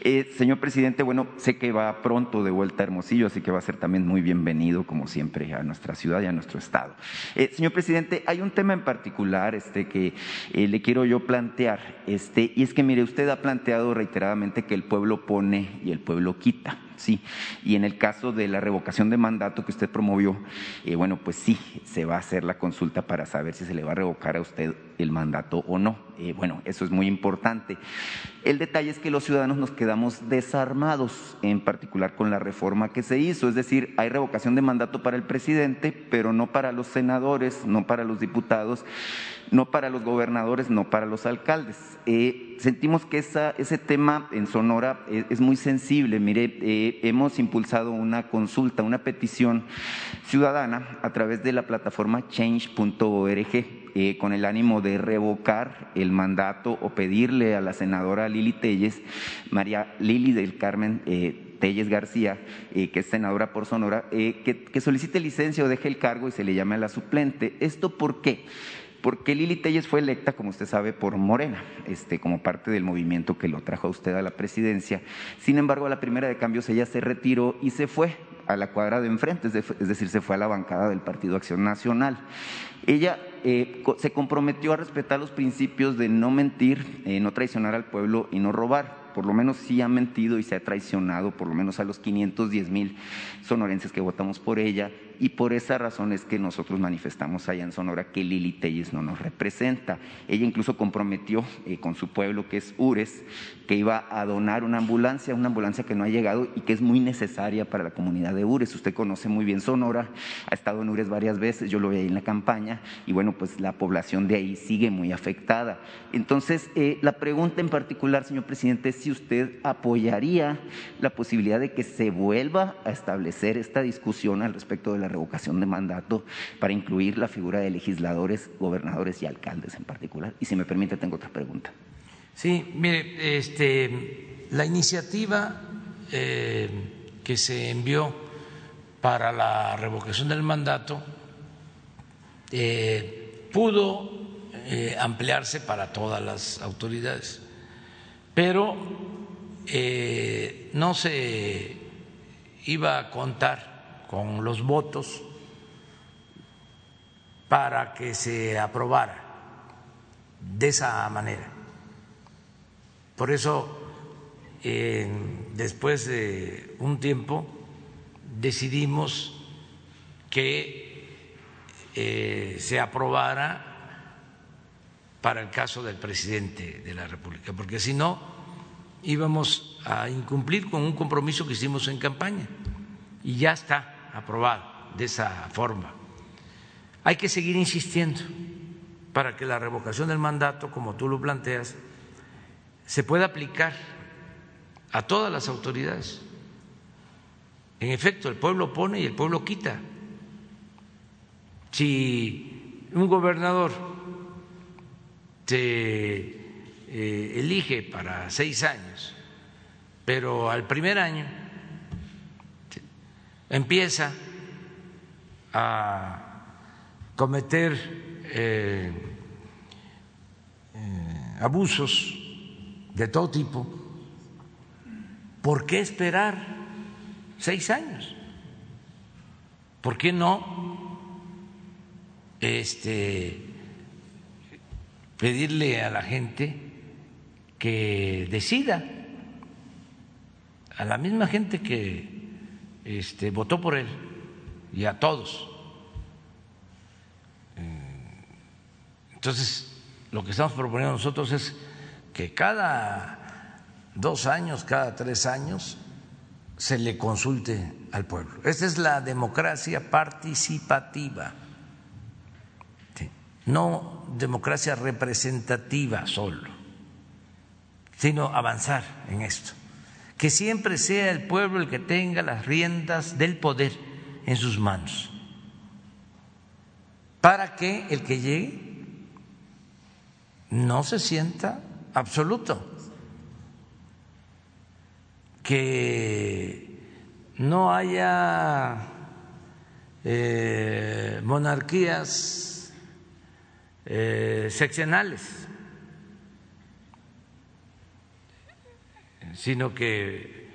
[SPEAKER 9] Eh, señor presidente, bueno, sé que va pronto de vuelta a Hermosillo, así que va a ser también muy bienvenido, como siempre, a nuestra ciudad y a nuestro Estado. Eh, señor presidente, hay un tema en particular este, que eh, le quiero yo plantear, este, y es que mire, usted ha planteado reiteradamente que el pueblo pone y el pueblo quita. Sí, y en el caso de la revocación de mandato que usted promovió, eh, bueno, pues sí, se va a hacer la consulta para saber si se le va a revocar a usted el mandato o no. Eh, bueno, eso es muy importante. El detalle es que los ciudadanos nos quedamos desarmados, en particular con la reforma que se hizo, es decir, hay revocación de mandato para el presidente, pero no para los senadores, no para los diputados, no para los gobernadores, no para los alcaldes. Eh, sentimos que ese tema en Sonora es, es muy sensible. Mire, eh, hemos impulsado una consulta, una petición ciudadana a través de la plataforma change.org eh, con el ánimo de revocar el mandato o pedirle a la senadora Lili Telles, María Lili del Carmen eh, Telles García, eh, que es senadora por Sonora, que, que solicite licencia o deje el cargo y se le llame a la suplente. ¿Esto por qué? Porque Lili Telles fue electa, como usted sabe, por Morena, este, como parte del movimiento que lo trajo a usted a la presidencia. Sin embargo, a la primera de cambios ella se retiró y se fue a la cuadra de enfrente, es, de, es decir, se fue a la bancada del Partido Acción Nacional. Ella eh, se comprometió a respetar los principios de no mentir, eh, no traicionar al pueblo y no robar por lo menos sí ha mentido y se ha traicionado por lo menos a los 510 mil sonorenses que votamos por ella y por esa razón es que nosotros manifestamos allá en Sonora que Lili Telles no nos representa. Ella incluso comprometió eh, con su pueblo, que es Ures, que iba a donar una ambulancia, una ambulancia que no ha llegado y que es muy necesaria para la comunidad de Ures. Usted conoce muy bien Sonora, ha estado en Ures varias veces, yo lo vi ahí en la campaña y bueno, pues la población de ahí sigue muy afectada. Entonces, eh, la pregunta en particular, señor presidente, es si usted apoyaría la posibilidad de que se vuelva a establecer esta discusión al respecto de la revocación de mandato para incluir la figura de legisladores, gobernadores y alcaldes en particular. Y si me permite, tengo otra pregunta.
[SPEAKER 1] Sí, mire, este, la iniciativa eh, que se envió para la revocación del mandato eh, pudo eh, ampliarse para todas las autoridades, pero no se iba a contar con los votos para que se aprobara de esa manera. Por eso, después de un tiempo, decidimos que eh, se aprobara para el caso del presidente de la República, porque si no íbamos a incumplir con un compromiso que hicimos en campaña y ya está aprobado de esa forma. Hay que seguir insistiendo para que la revocación del mandato, como tú lo planteas, se puede aplicar a todas las autoridades. En efecto, el pueblo pone y el pueblo quita. Si un gobernador se eh, elige para seis años, pero al primer año empieza a cometer eh, eh, abusos de todo tipo, ¿por qué esperar seis años? ¿Por qué no este, pedirle a la gente que decida, a la misma gente que este, votó por él y a todos? Eh, entonces, lo que estamos proponiendo nosotros es que cada dos años, cada tres años, se le consulte al pueblo. Esta es la democracia participativa, no democracia representativa solo, sino avanzar en esto. Que siempre sea el pueblo el que tenga las riendas del poder en sus manos, para que el que llegue no se sienta absoluto, que no haya eh, monarquías eh, seccionales, sino que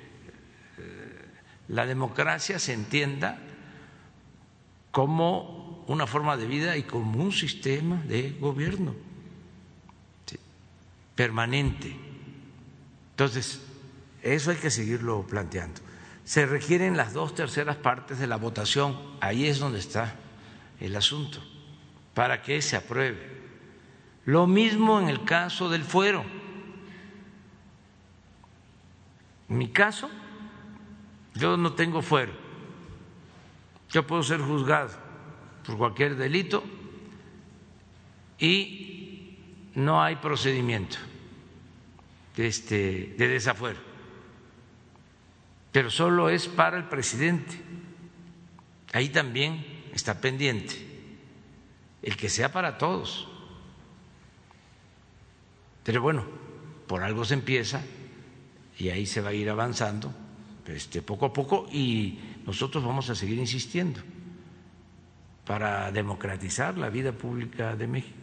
[SPEAKER 1] eh, la democracia se entienda como una forma de vida y como un sistema de gobierno permanente. Entonces, eso hay que seguirlo planteando. Se requieren las dos terceras partes de la votación, ahí es donde está el asunto, para que se apruebe. Lo mismo en el caso del fuero. En mi caso, yo no tengo fuero. Yo puedo ser juzgado por cualquier delito y no hay procedimiento este, de desafuero, pero solo es para el presidente. Ahí también está pendiente el que sea para todos. Pero bueno, por algo se empieza y ahí se va a ir avanzando este, poco a poco y nosotros vamos a seguir insistiendo para democratizar la vida pública de México.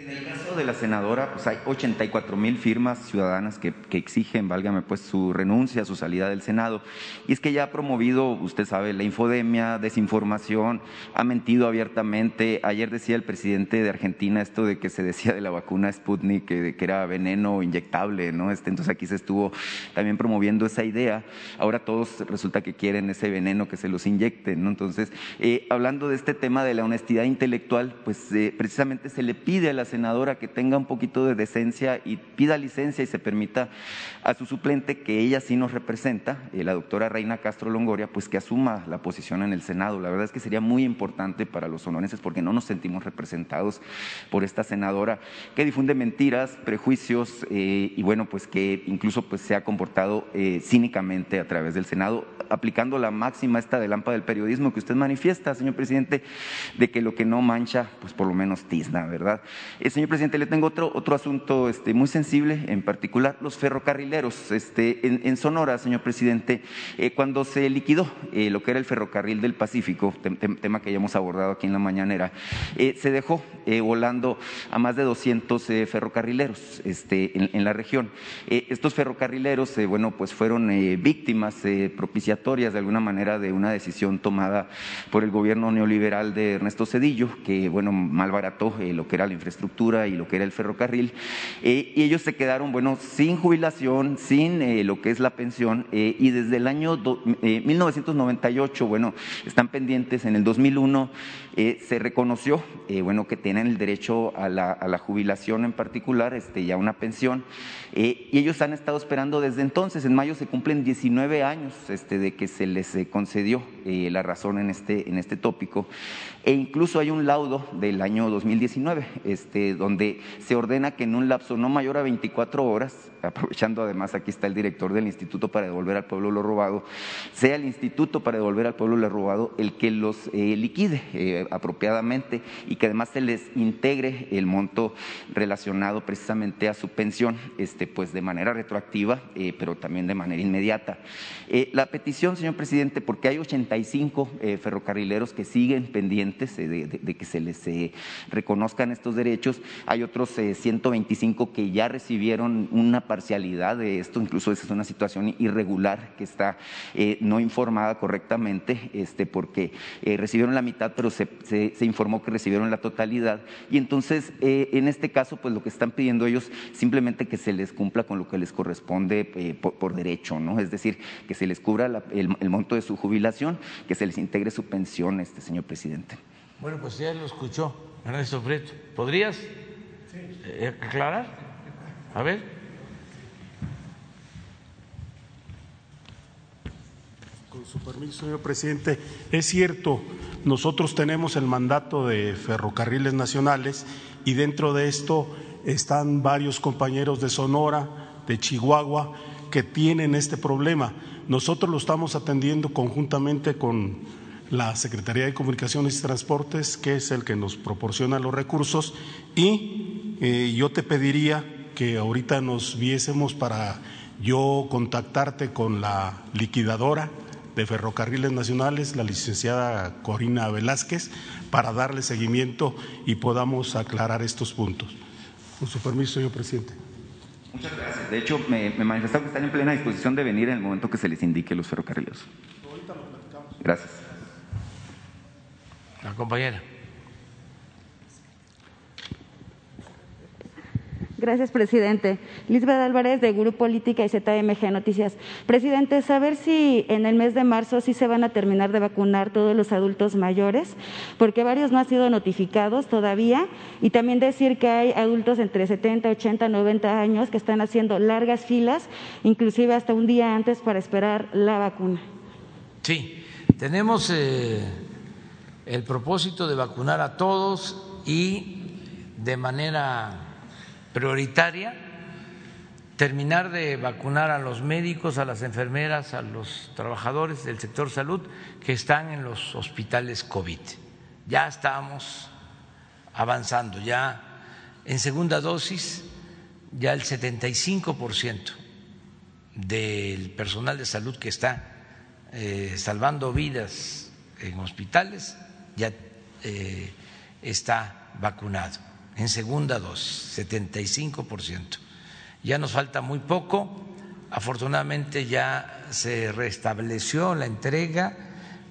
[SPEAKER 9] En el caso de la senadora, pues hay 84 mil firmas ciudadanas que, que, exigen, válgame, pues su renuncia, su salida del Senado. Y es que ella ha promovido, usted sabe, la infodemia, desinformación, ha mentido abiertamente. Ayer decía el presidente de Argentina esto de que se decía de la vacuna Sputnik que, que era veneno inyectable, ¿no? Este, entonces aquí se estuvo también promoviendo esa idea. Ahora todos resulta que quieren ese veneno que se los inyecten, ¿no? Entonces, eh, hablando de este tema de la honestidad intelectual, pues eh, precisamente se le pide a la senadora que tenga un poquito de decencia y pida licencia y se permita a su suplente, que ella sí nos representa, eh, la doctora Reina Castro Longoria, pues que asuma la posición en el Senado. La verdad es que sería muy importante para los sonorenses porque no nos sentimos representados por esta senadora que difunde mentiras, prejuicios eh, y bueno, pues que incluso pues se ha comportado eh, cínicamente a través del Senado, aplicando la máxima esta de lámpara del periodismo que usted manifiesta, señor presidente, de que lo que no mancha, pues por lo menos tizna, ¿verdad? Eh, señor presidente, le tengo otro, otro asunto este, muy sensible, en particular los ferrocarrileros. Este, en, Sonora, señor presidente, eh, cuando se liquidó eh, lo que era el ferrocarril del Pacífico, tem, tem, tema que ya hemos abordado aquí en la mañanera, se dejó volando a más de 200 ferrocarrileros este, en, en, la región. estos ferrocarrileros, bueno, pues fueron víctimas propiciatorias de alguna manera de una decisión tomada por el gobierno neoliberal de Ernesto Cedillo, que, bueno, malbarató lo que era la infraestructura y lo que era el ferrocarril, eh, y ellos se quedaron, bueno, sin jubilación, sin eh, lo que es la pensión, eh, y desde el año do, 1998, bueno, están pendientes, en el 2001 se reconoció, bueno, que tienen el derecho a la, a la jubilación en particular, este, ya una pensión, y ellos han estado esperando desde entonces, en mayo se cumplen 19 años este, de que se les concedió la razón en este, en este tópico, e incluso hay un laudo del año 2019 este, donde se ordena que en un lapso no mayor a 24 horas, aprovechando además aquí está el director del Instituto para devolver al pueblo lo robado, sea el Instituto para devolver al pueblo lo robado el que los eh, liquide eh, apropiadamente y que además se les integre el monto relacionado precisamente a su pensión, este, pues de manera retroactiva, eh, pero también de manera inmediata. La petición, señor presidente, porque hay 85 eh, ferrocarrileros que siguen pendientes de que se les reconozcan estos derechos, hay otros 125 que ya recibieron una parcialidad de esto, incluso esa es una situación irregular que está no informada correctamente, este, porque recibieron la mitad, pero se, se, informó que recibieron la totalidad. Y entonces, en este caso, pues lo que están pidiendo ellos simplemente que se les cumpla con lo que les corresponde por, derecho, ¿no? Es decir, que se les cubra el, el, monto de su jubilación, que se les integre su pensión, este señor presidente.
[SPEAKER 1] Bueno, pues ya lo escuchó, Ernesto Prieto. ¿Podrías sí. aclarar? A ver.
[SPEAKER 10] Con su permiso, señor presidente, es cierto, nosotros tenemos el mandato de ferrocarriles nacionales y dentro de esto están varios compañeros de Sonora, de Chihuahua, que tienen este problema. Nosotros lo estamos atendiendo conjuntamente con la Secretaría de Comunicaciones y Transportes, que es el que nos proporciona los recursos, y eh, yo te pediría que ahorita nos viésemos para yo contactarte con la liquidadora de Ferrocarriles Nacionales, la licenciada Corina Velázquez, para darle seguimiento y podamos aclarar estos puntos. Con su permiso, señor presidente.
[SPEAKER 9] Muchas gracias. De hecho, me, me manifestaron que están en plena disposición de venir en el momento que se les indique los ferrocarriles.
[SPEAKER 10] Ahorita lo platicamos.
[SPEAKER 9] Gracias.
[SPEAKER 1] La compañera.
[SPEAKER 11] Gracias, presidente. Lisbeth Álvarez, de Grupo Política y ZMG Noticias. Presidente, saber si en el mes de marzo sí se van a terminar de vacunar todos los adultos mayores, porque varios no han sido notificados todavía, y también decir que hay adultos entre 70, 80, 90 años que están haciendo largas filas, inclusive hasta un día antes para esperar la vacuna.
[SPEAKER 1] Sí, tenemos eh, el propósito de vacunar a todos y de manera prioritaria terminar de vacunar a los médicos, a las enfermeras, a los trabajadores del sector salud que están en los hospitales COVID. Ya estamos avanzando, ya en segunda dosis, ya el 75% del personal de salud que está eh, salvando vidas en hospitales ya eh, está vacunado en segunda dosis, 75%. Ya nos falta muy poco. Afortunadamente ya se restableció la entrega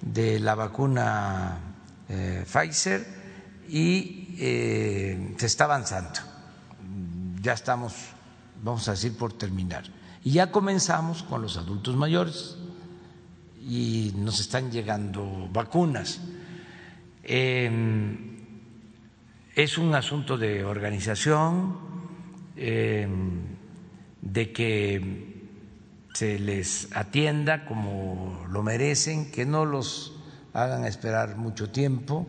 [SPEAKER 1] de la vacuna eh, Pfizer y eh, se está avanzando. Ya estamos, vamos a decir, por terminar. Y ya comenzamos con los adultos mayores y nos están llegando vacunas. Em, es un asunto de organización, em, de que se les atienda como lo merecen, que no los hagan esperar mucho tiempo.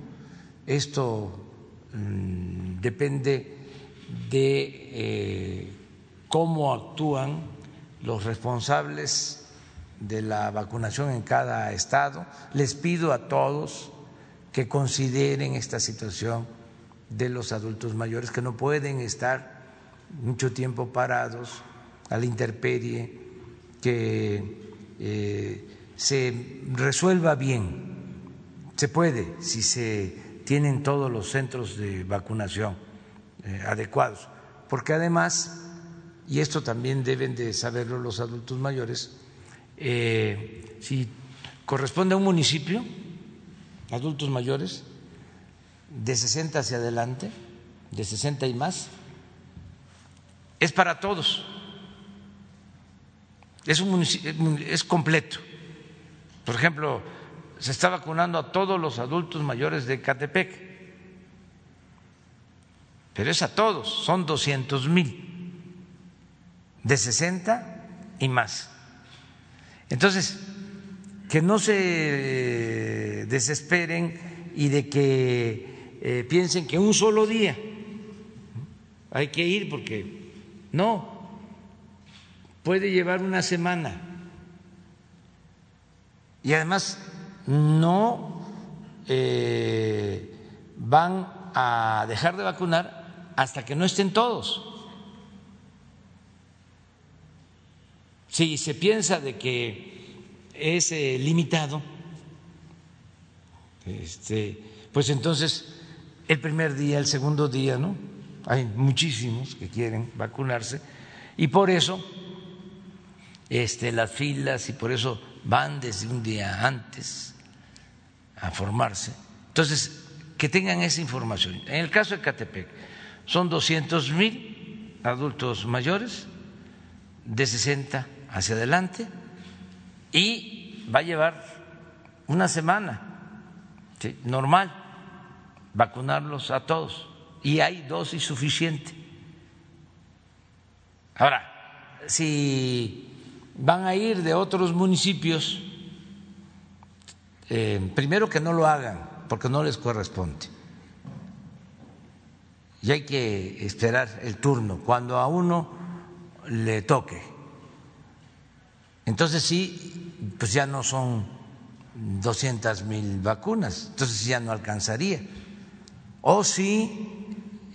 [SPEAKER 1] Esto mm, depende de eh, cómo actúan los responsables de la vacunación en cada estado. Les pido a todos que consideren esta situación de los adultos mayores que no pueden estar mucho tiempo parados a la intemperie, que eh, se resuelva bien. Se puede si se tienen todos los centros de vacunación eh, adecuados, porque además, y esto también deben de saberlo los adultos mayores, eh, si corresponde a un municipio, adultos mayores, de 60 hacia adelante, de 60 y más, es para todos. Es, un es completo. Por ejemplo, se está vacunando a todos los adultos mayores de Catepec, pero es a todos, son 200 mil, de 60 y más. Entonces, que no se desesperen y de que eh, piensen que un solo día hay que ir porque no, puede llevar una semana y además no eh, van a dejar de vacunar hasta que no estén todos. Si se piensa de que es eh, limitado, este, pues entonces el primer día, el segundo día, ¿no? Hay muchísimos que quieren vacunarse y por eso este, las filas y por eso van desde un día antes a formarse. Entonces, que tengan esa información. En el caso de Catepec, son 200 mil adultos mayores de 60 hacia adelante y va a llevar una semana normal vacunarlos a todos y hay dosis suficiente. Ahora, si van a ir de otros municipios, eh, primero que no lo hagan porque no les corresponde. Y hay que esperar el turno cuando a uno le toque. Entonces sí, pues ya no son 200 mil vacunas, entonces ya no alcanzaría. O si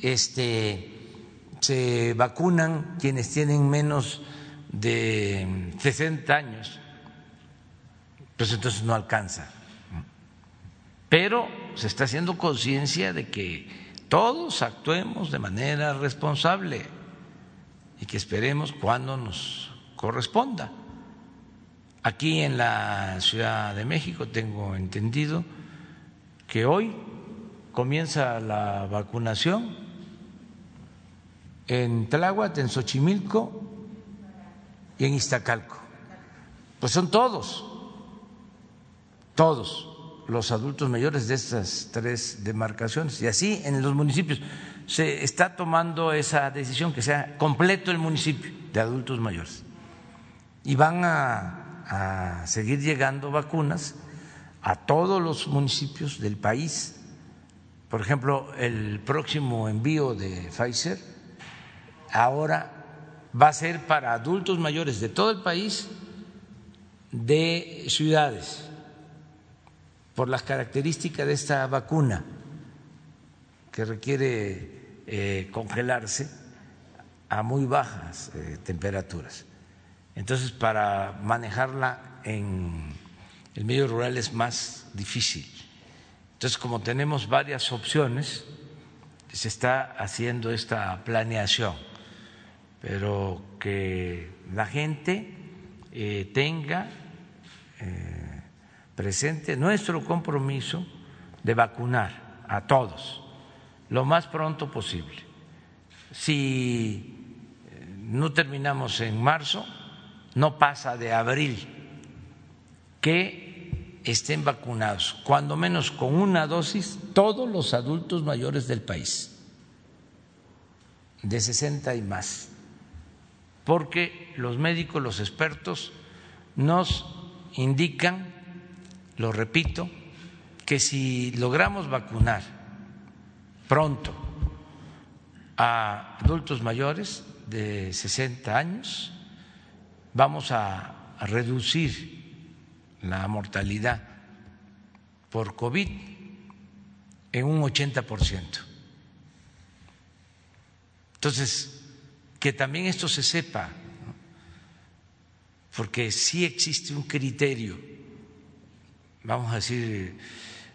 [SPEAKER 1] este, se vacunan quienes tienen menos de 60 años, pues entonces no alcanza. Pero se está haciendo conciencia de que todos actuemos de manera responsable y que esperemos cuando nos corresponda. Aquí en la Ciudad de México tengo entendido que hoy comienza la vacunación en Tláhuac, en Xochimilco y en Iztacalco. Pues son todos, todos los adultos mayores de estas tres demarcaciones. Y así en los municipios se está tomando esa decisión que sea completo el municipio de adultos mayores. Y van a, a seguir llegando vacunas a todos los municipios del país. Por ejemplo, el próximo envío de Pfizer ahora va a ser para adultos mayores de todo el país, de ciudades, por las características de esta vacuna que requiere eh, congelarse a muy bajas eh, temperaturas. Entonces, para manejarla en el medio rural es más difícil. Entonces, como tenemos varias opciones, se está haciendo esta planeación, pero que la gente eh, tenga eh, presente nuestro compromiso de vacunar a todos lo más pronto posible. Si eh, no terminamos en marzo, no pasa de abril. Que estén vacunados, cuando menos con una dosis, todos los adultos mayores del país, de 60 y más, porque los médicos, los expertos nos indican, lo repito, que si logramos vacunar pronto a adultos mayores de 60 años, vamos a, reducir la mortalidad por COVID en un 80%. Entonces, que también esto se sepa, porque sí existe un criterio, vamos a decir,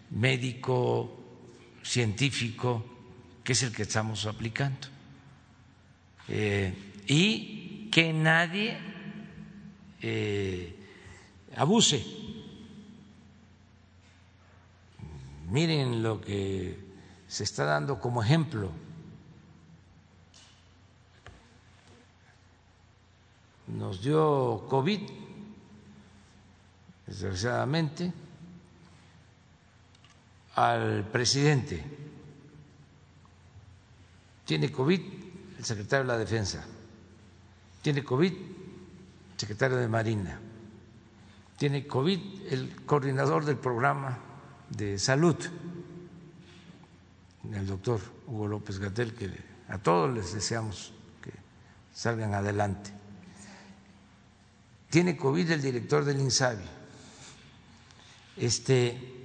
[SPEAKER 1] médico, científico, que es el que estamos aplicando. Eh, y que nadie eh, abuse. Miren lo que se está dando como ejemplo. Nos dio COVID, desgraciadamente al presidente. Tiene COVID el secretario de la Defensa. Tiene COVID secretario de Marina. Tiene COVID el coordinador del programa de salud, el doctor Hugo López Gatel, que a todos les deseamos que salgan adelante. Tiene COVID el director del INSABI. Este,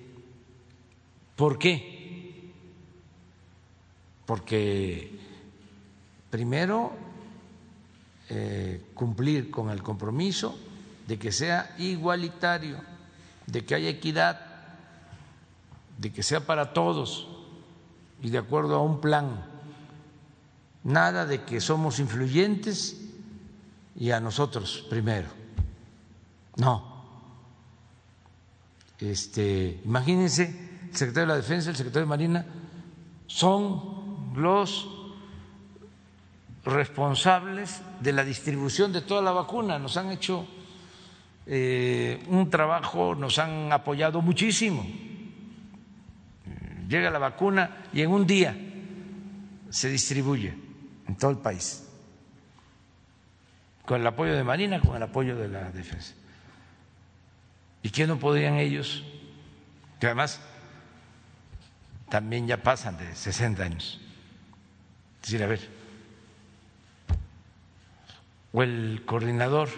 [SPEAKER 1] ¿Por qué? Porque primero eh, cumplir con el compromiso de que sea igualitario, de que haya equidad, de que sea para todos y de acuerdo a un plan. Nada de que somos influyentes y a nosotros primero. No. Este, imagínense el secretario de la Defensa, el secretario de Marina, son los responsables de la distribución de toda la vacuna. Nos han hecho eh, un trabajo, nos han apoyado muchísimo. Llega la vacuna y en un día se distribuye en todo el país, con el apoyo de Marina, con el apoyo de la defensa. ¿Y qué no podrían ellos? Que además también ya pasan de 60 años. Es decir, a ver, o el coordinador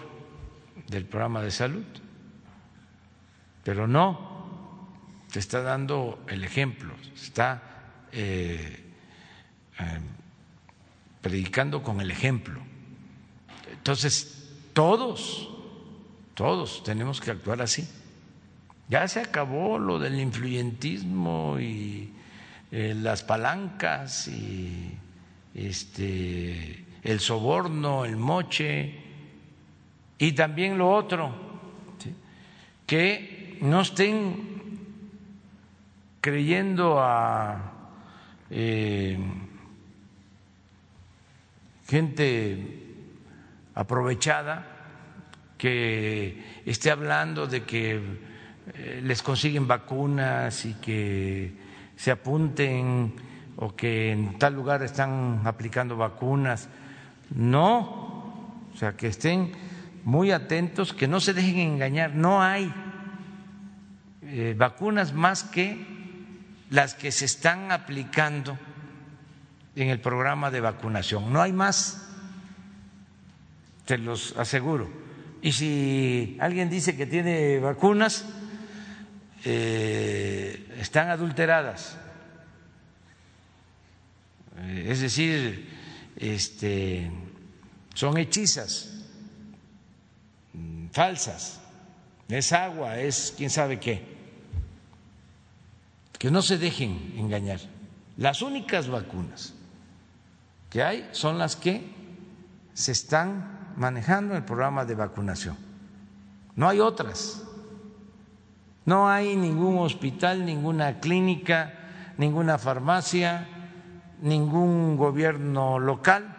[SPEAKER 1] del programa de salud, pero no, se está dando el ejemplo, se está eh, eh, predicando con el ejemplo. Entonces, todos, todos tenemos que actuar así. Ya se acabó lo del influyentismo y eh, las palancas y este, el soborno, el moche y también lo otro, que no estén creyendo a eh, gente aprovechada que esté hablando de que eh, les consiguen vacunas y que se apunten o que en tal lugar están aplicando vacunas. No, o sea, que estén muy atentos, que no se dejen engañar. No hay eh, vacunas más que las que se están aplicando en el programa de vacunación. No hay más, te los aseguro. Y si alguien dice que tiene vacunas, eh, están adulteradas, eh, es decir, este, son hechizas, mm, falsas, es agua, es quién sabe qué. Que no se dejen engañar. Las únicas vacunas que hay son las que se están manejando en el programa de vacunación. No hay otras. No hay ningún hospital, ninguna clínica, ninguna farmacia, ningún gobierno local,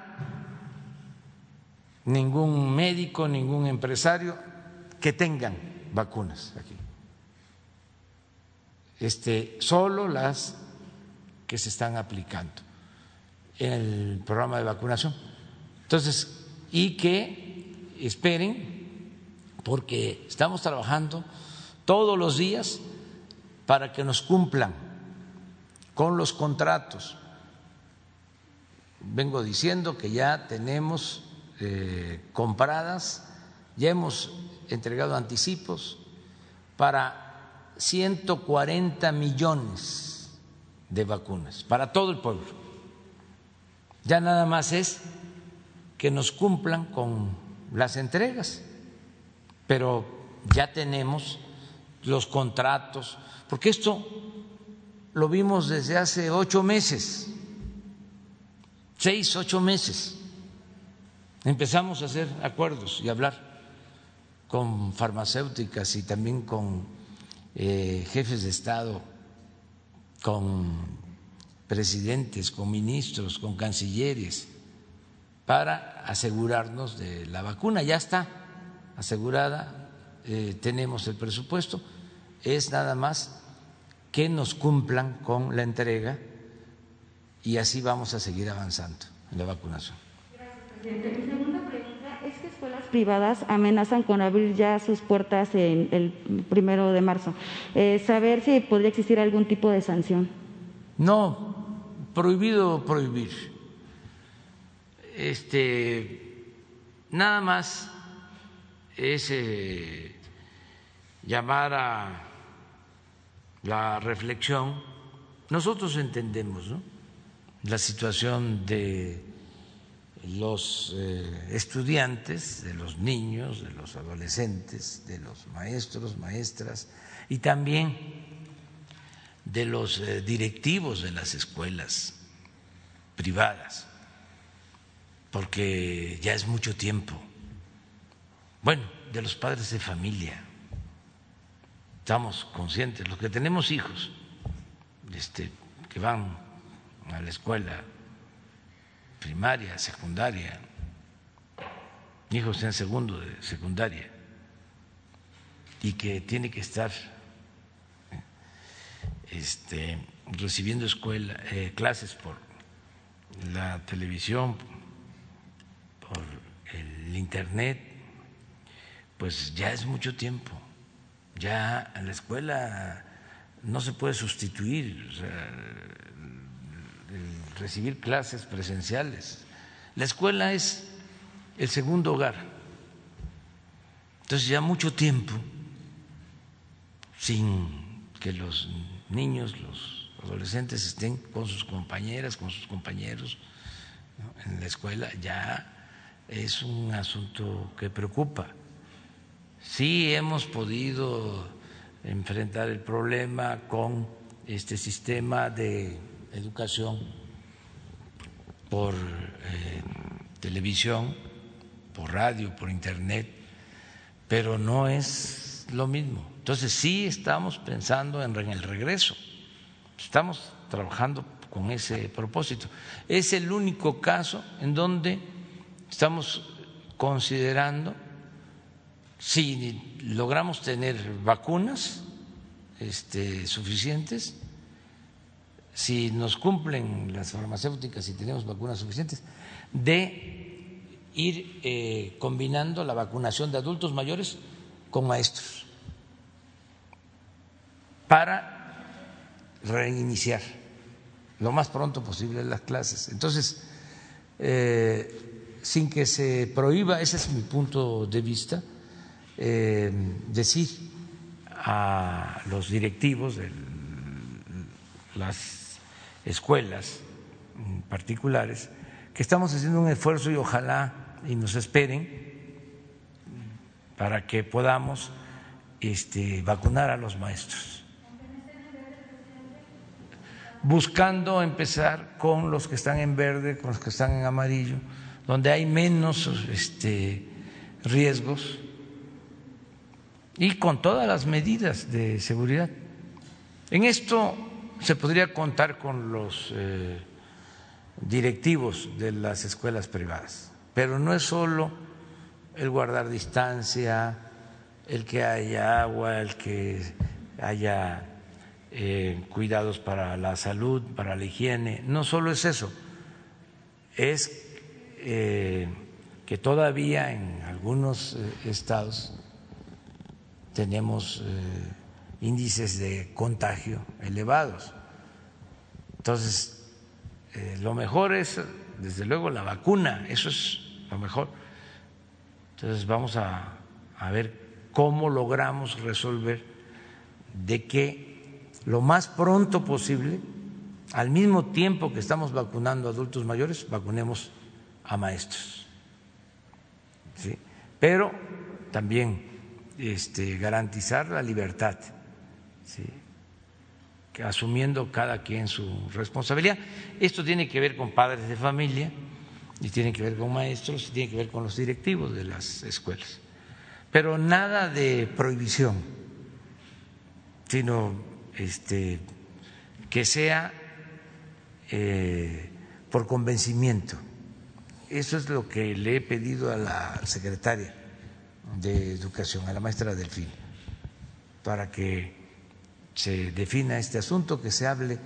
[SPEAKER 1] ningún médico, ningún empresario que tengan vacunas aquí. Este, solo las que se están aplicando en el programa de vacunación. Entonces, y que esperen, porque estamos trabajando todos los días para que nos cumplan con los contratos. Vengo diciendo que ya tenemos eh, compradas, ya hemos entregado anticipos para 140 millones de vacunas, para todo el pueblo. Ya nada más es que nos cumplan con las entregas, pero ya tenemos los contratos, porque esto lo vimos desde hace ocho meses, seis, ocho meses. Empezamos a hacer acuerdos y hablar con farmacéuticas y también con eh, jefes de Estado, con presidentes, con ministros, con cancilleres, para asegurarnos de la vacuna. Ya está asegurada eh, tenemos el presupuesto, es nada más que nos cumplan con la entrega y así vamos a seguir avanzando en la vacunación.
[SPEAKER 11] Gracias, Mi segunda pregunta es que escuelas privadas amenazan con abrir ya sus puertas en el primero de marzo. Eh, saber si podría existir algún tipo de sanción.
[SPEAKER 1] No, prohibido prohibir. Este, nada más es eh, llamar a la reflexión. Nosotros entendemos la situación de los eh, estudiantes, de los niños, de los adolescentes, de los maestros, maestras y también de los eh, directivos de las escuelas privadas, porque ya es mucho tiempo bueno, de los padres de familia. Estamos conscientes, los que tenemos hijos este, que van a la escuela primaria, secundaria, hijos en segundo de secundaria, y que tiene que estar este, recibiendo escuela, eh, clases por la televisión, por el internet, pues ya es mucho tiempo. Ya en la escuela no se puede sustituir recibir clases presenciales. La escuela es el segundo hogar. Entonces ya mucho tiempo sin que los niños, los adolescentes estén con sus compañeras, con sus compañeros en la escuela, ya es un asunto que preocupa. Sí hemos podido enfrentar el problema con este sistema de educación por eh, televisión, por radio, por internet, pero no es lo mismo. Entonces sí estamos pensando en el regreso, estamos trabajando con ese propósito. Es el único caso en donde estamos considerando si logramos tener vacunas este, suficientes, si nos cumplen las farmacéuticas y tenemos vacunas suficientes, de ir eh, combinando la vacunación de adultos mayores con maestros para reiniciar lo más pronto posible las clases. Entonces, eh, sin que se prohíba, ese es mi punto de vista, eh, decir a los directivos de las escuelas particulares que estamos haciendo un esfuerzo y ojalá y nos esperen para que podamos este, vacunar a los maestros. buscando empezar con los que están en verde, con los que están en amarillo, donde hay menos este, riesgos y con todas las medidas de seguridad. En esto se podría contar con los eh, directivos de las escuelas privadas, pero no es solo el guardar distancia, el que haya agua, el que haya eh, cuidados para la salud, para la higiene. No solo es eso, es eh, que todavía en algunos estados tenemos índices de contagio elevados. Entonces, eh, lo mejor es, desde luego, la vacuna, eso es lo mejor. Entonces, vamos a, ver cómo logramos resolver de que lo más pronto posible, al mismo tiempo que estamos vacunando a adultos mayores, vacunemos a maestros. ¿Sí? Pero también este, garantizar la libertad asumiendo cada quien su responsabilidad. Esto tiene que ver con padres de familia y tiene que ver con maestros y tiene que ver con los directivos de las escuelas. Pero nada de prohibición, sino este, que sea eh, por convencimiento. Eso es lo que le he pedido a la secretaria de Educación, a la maestra Delfín, para que se defina este asunto, que se hable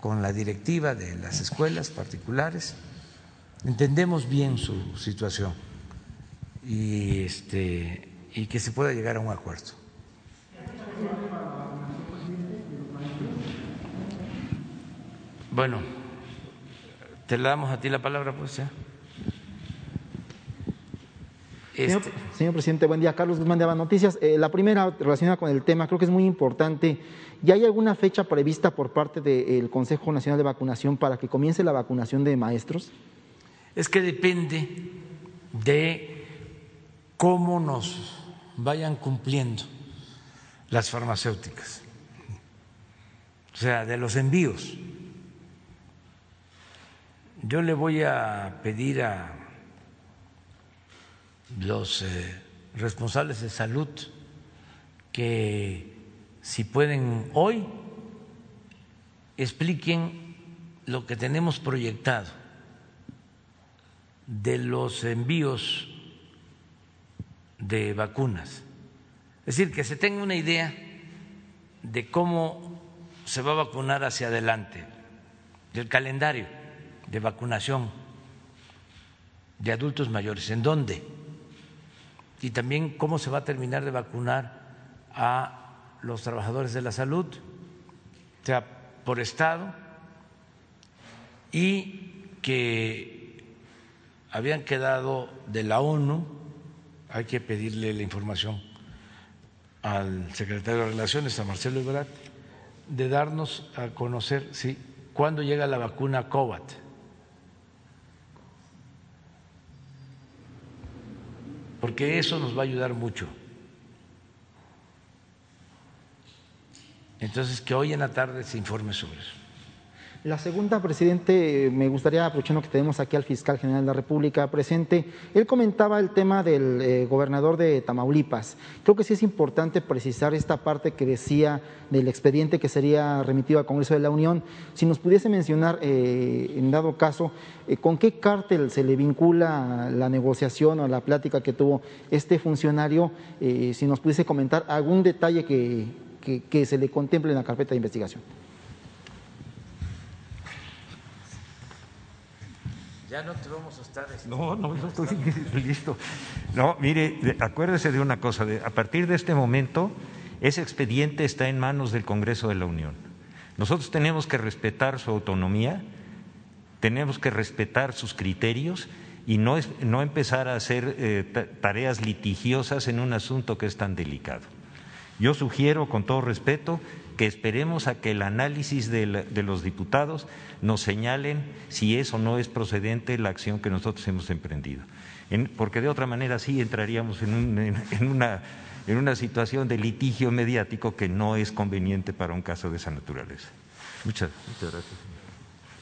[SPEAKER 1] con la directiva de las escuelas particulares. Entendemos bien su situación y, este, y que se pueda llegar a un acuerdo. Bueno, te la damos a ti la palabra, pues ya.
[SPEAKER 12] Este. Señor, presidente, buen día. Carlos Guzmán de Aba Noticias. Eh, la primera relacionada con el tema, creo que es muy importante. ¿Ya hay alguna fecha prevista por parte del Consejo Nacional de Vacunación para que comience la vacunación de maestros?
[SPEAKER 1] Es que depende de cómo nos vayan cumpliendo las farmacéuticas, o sea, de los envíos. Yo le voy a pedir a los eh, responsables de salud que si pueden hoy expliquen lo que tenemos proyectado de los envíos de vacunas. Es decir, que se tenga una idea de cómo se va a vacunar hacia adelante, del calendario de vacunación de adultos mayores, en dónde y también cómo se va a terminar de vacunar a los trabajadores de la salud, o sea, por Estado, y que habían quedado de la ONU, hay que pedirle la información al secretario de Relaciones, a Marcelo Ebrard, de darnos a conocer sí, cuándo llega la vacuna COVAT porque eso nos va a ayudar mucho. Entonces, que hoy en la tarde se informe sobre eso.
[SPEAKER 12] La segunda, presidente, me gustaría, aprovechando que tenemos aquí al fiscal general de la República presente, él comentaba el tema del eh, gobernador de Tamaulipas. Creo que sí es importante precisar esta parte que decía del expediente que sería remitido al Congreso de la Unión. Si nos pudiese mencionar, eh, en dado caso, eh, con qué cártel se le vincula la negociación o la plática que tuvo este funcionario, si nos pudiese comentar algún detalle que se le contemple en la carpeta de investigación.
[SPEAKER 1] Ya no te vamos a estar. Este,
[SPEAKER 3] no, no, no estoy listo. No, mire, acuérdese de una cosa: a partir de este momento, ese expediente está en manos del Congreso de la Unión. Nosotros tenemos que respetar su autonomía, tenemos que respetar sus criterios y no, no empezar a hacer eh, tareas litigiosas en un asunto que es tan delicado. Yo sugiero, con todo respeto, que esperemos a que el análisis de, los diputados nos señalen si es o no es procedente la acción que nosotros hemos emprendido. porque de otra manera sí entraríamos en, una, en una situación de litigio mediático que no es conveniente para un caso de esa naturaleza. Muchas, muchas gracias.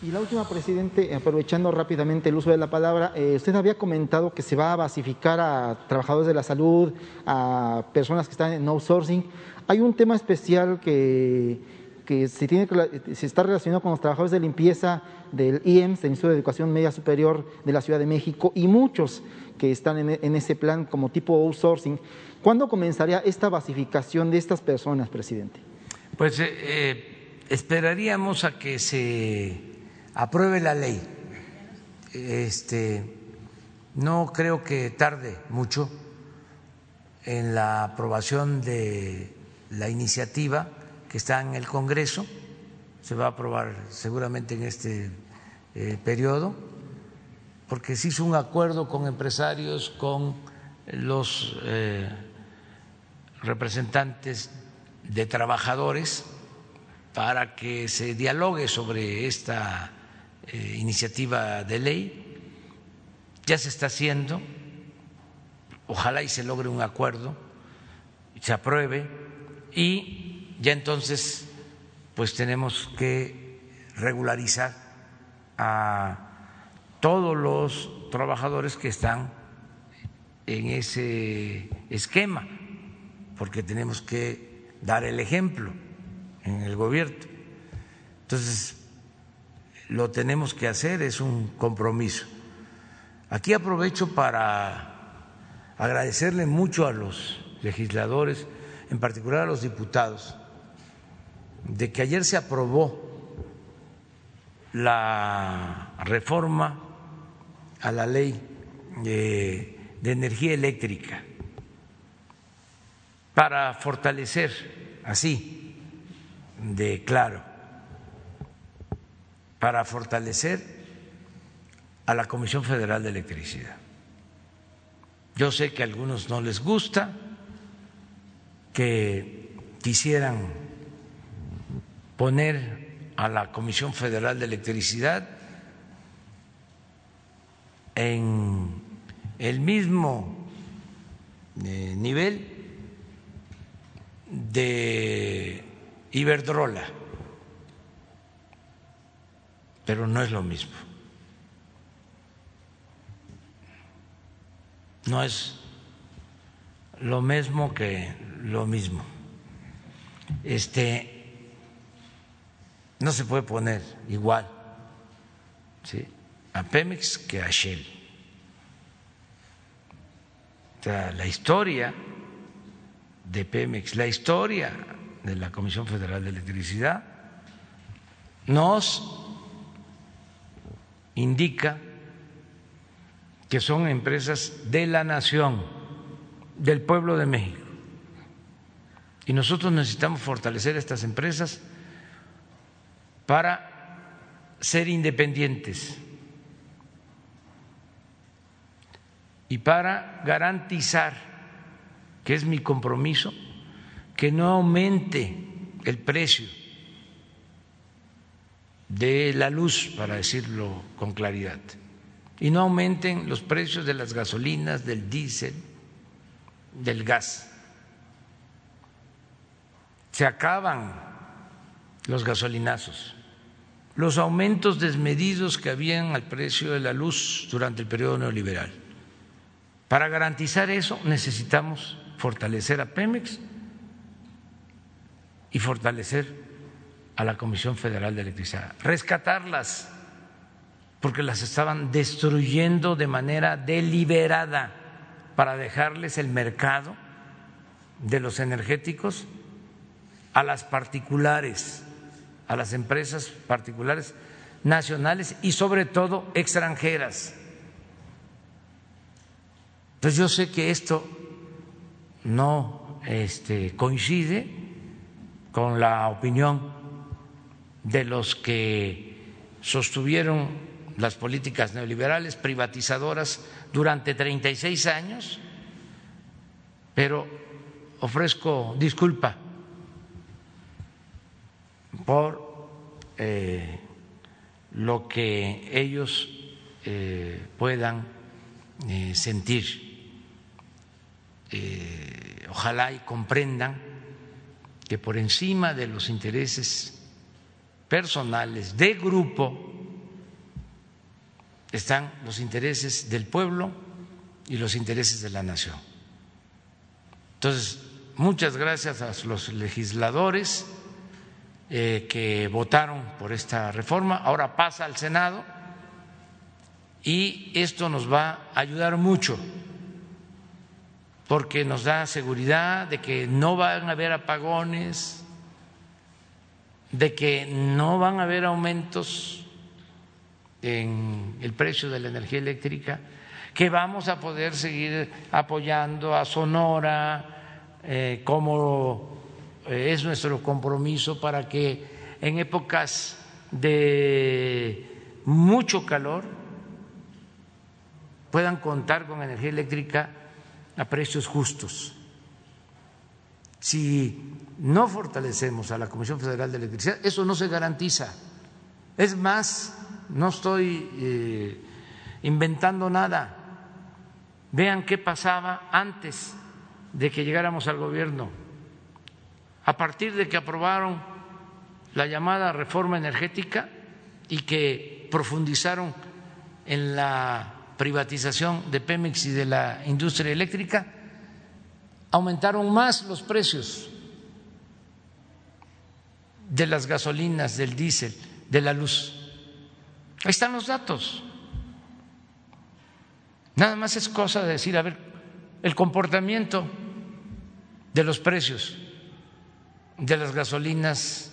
[SPEAKER 12] Y la última, presidente, aprovechando rápidamente el uso de la palabra, eh, usted había comentado que se va a basificar a trabajadores de la salud, a personas que están en outsourcing. Hay un tema especial que, que se, está relacionado con los trabajadores de limpieza del IEMS, del Instituto de Educación Media Superior de la Ciudad de México, y muchos que están en, en ese plan como tipo outsourcing. ¿Cuándo comenzaría esta basificación de estas personas, presidente?
[SPEAKER 1] Pues eh, eh, esperaríamos a que se apruebe la ley. Este, no creo que tarde mucho en la aprobación de la iniciativa que está en el Congreso. Se va a aprobar seguramente en este eh, periodo, porque se hizo un acuerdo con empresarios, con los eh, representantes de trabajadores para que se dialogue sobre esta eh, iniciativa de ley, ya se está haciendo, ojalá y se logre un acuerdo, se apruebe. Y ya entonces pues tenemos que regularizar a todos los trabajadores que están en ese esquema, porque tenemos que dar el ejemplo en el gobierno. Entonces, lo tenemos que hacer, es un compromiso. Aquí aprovecho para agradecerle mucho a los legisladores, en particular a los diputados, de que ayer se aprobó la reforma a la ley de, energía eléctrica para fortalecer así de claro para fortalecer a la Comisión Federal de Electricidad. Yo sé que a algunos no les gusta, que quisieran poner a la Comisión Federal de Electricidad en el mismo eh, nivel de Iberdrola pero no es lo mismo. No es lo mismo que lo mismo. Este no se puede poner igual ¿sí? a Pemex que a Shell. O sea, la historia de Pemex, la historia de la Comisión Federal de Electricidad nos indica que son empresas de la nación, del pueblo de México. Y nosotros necesitamos fortalecer estas empresas para ser independientes y para garantizar, que es mi compromiso, que no aumente el precio de la luz, para decirlo con claridad, y no aumenten los precios de las gasolinas, del diésel, del gas. Se acaban los gasolinazos, los aumentos desmedidos que habían al precio de la luz durante el periodo neoliberal. Para garantizar eso necesitamos fortalecer a Pemex y fortalecer a la Comisión Federal de Electricidad, rescatarlas, porque las estaban destruyendo de manera deliberada para dejarles el mercado de los energéticos a las particulares, a las empresas particulares nacionales y sobre todo extranjeras. Entonces yo sé que esto no este, coincide con la opinión de los que sostuvieron las políticas neoliberales privatizadoras durante 36 años, pero ofrezco disculpa por eh, lo que ellos eh, puedan eh, sentir. ojalá y comprendan que por encima de los intereses personales, de grupo, están los intereses del pueblo y los intereses de la nación. Entonces, muchas gracias a los legisladores eh, que votaron por esta reforma. Ahora pasa al Senado y esto nos va a ayudar mucho porque nos da seguridad de que no van a haber apagones, de que no van a haber aumentos en el precio de la energía eléctrica, que vamos a poder seguir apoyando a Sonora eh, como eh, es nuestro compromiso para que en épocas de mucho calor puedan contar con energía eléctrica a precios justos. Si no fortalecemos a la Comisión Federal de Electricidad, eso no se garantiza. Es más, no estoy eh, inventando nada. Vean qué pasaba antes de que llegáramos al gobierno. A partir de que aprobaron la llamada reforma energética y que profundizaron en la privatización de Pemex y de la industria eléctrica, aumentaron más los precios de las gasolinas, del diésel, de la luz. Ahí están los datos. Nada más es cosa de decir, a ver, el comportamiento de los precios de las gasolinas,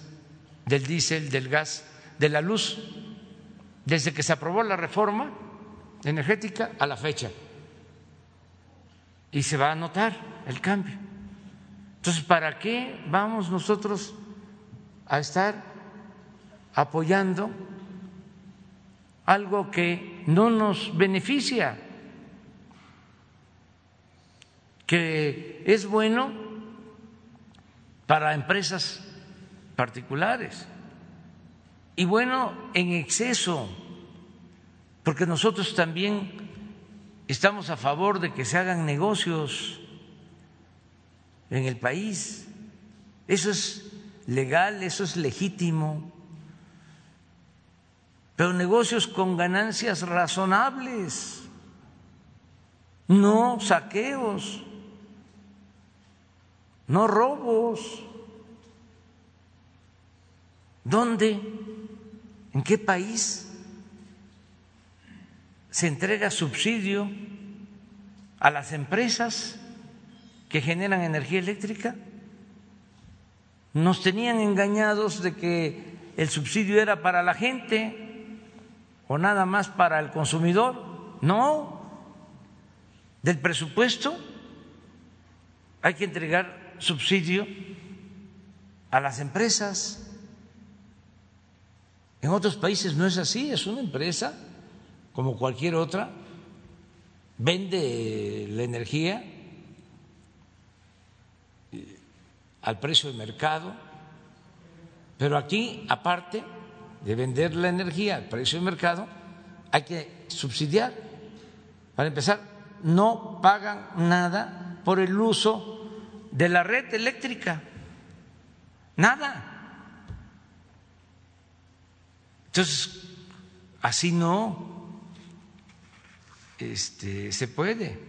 [SPEAKER 1] del diésel, del gas, de la luz, desde que se aprobó la reforma energética a la fecha. Y se va a notar el cambio. Entonces, ¿para qué vamos nosotros a estar apoyando algo que no nos beneficia, que es bueno para empresas particulares y bueno en exceso porque nosotros también estamos a favor de que se hagan negocios en el país. Eso es legal, eso es legítimo, pero negocios con ganancias razonables, no saqueos, no robos. ¿Dónde? ¿En qué país? se entrega subsidio a las empresas que generan energía eléctrica. Nos tenían engañados de que el subsidio era para la gente o nada más para el consumidor. No, del presupuesto hay que entregar subsidio a las empresas. En otros países no es así, es una empresa como cualquier otra, vende la energía al precio de mercado, pero aquí, aparte de vender la energía al precio de mercado, hay que subsidiar. Para empezar, no pagan nada por el uso de la red eléctrica, nada. Entonces, así no este, se puede.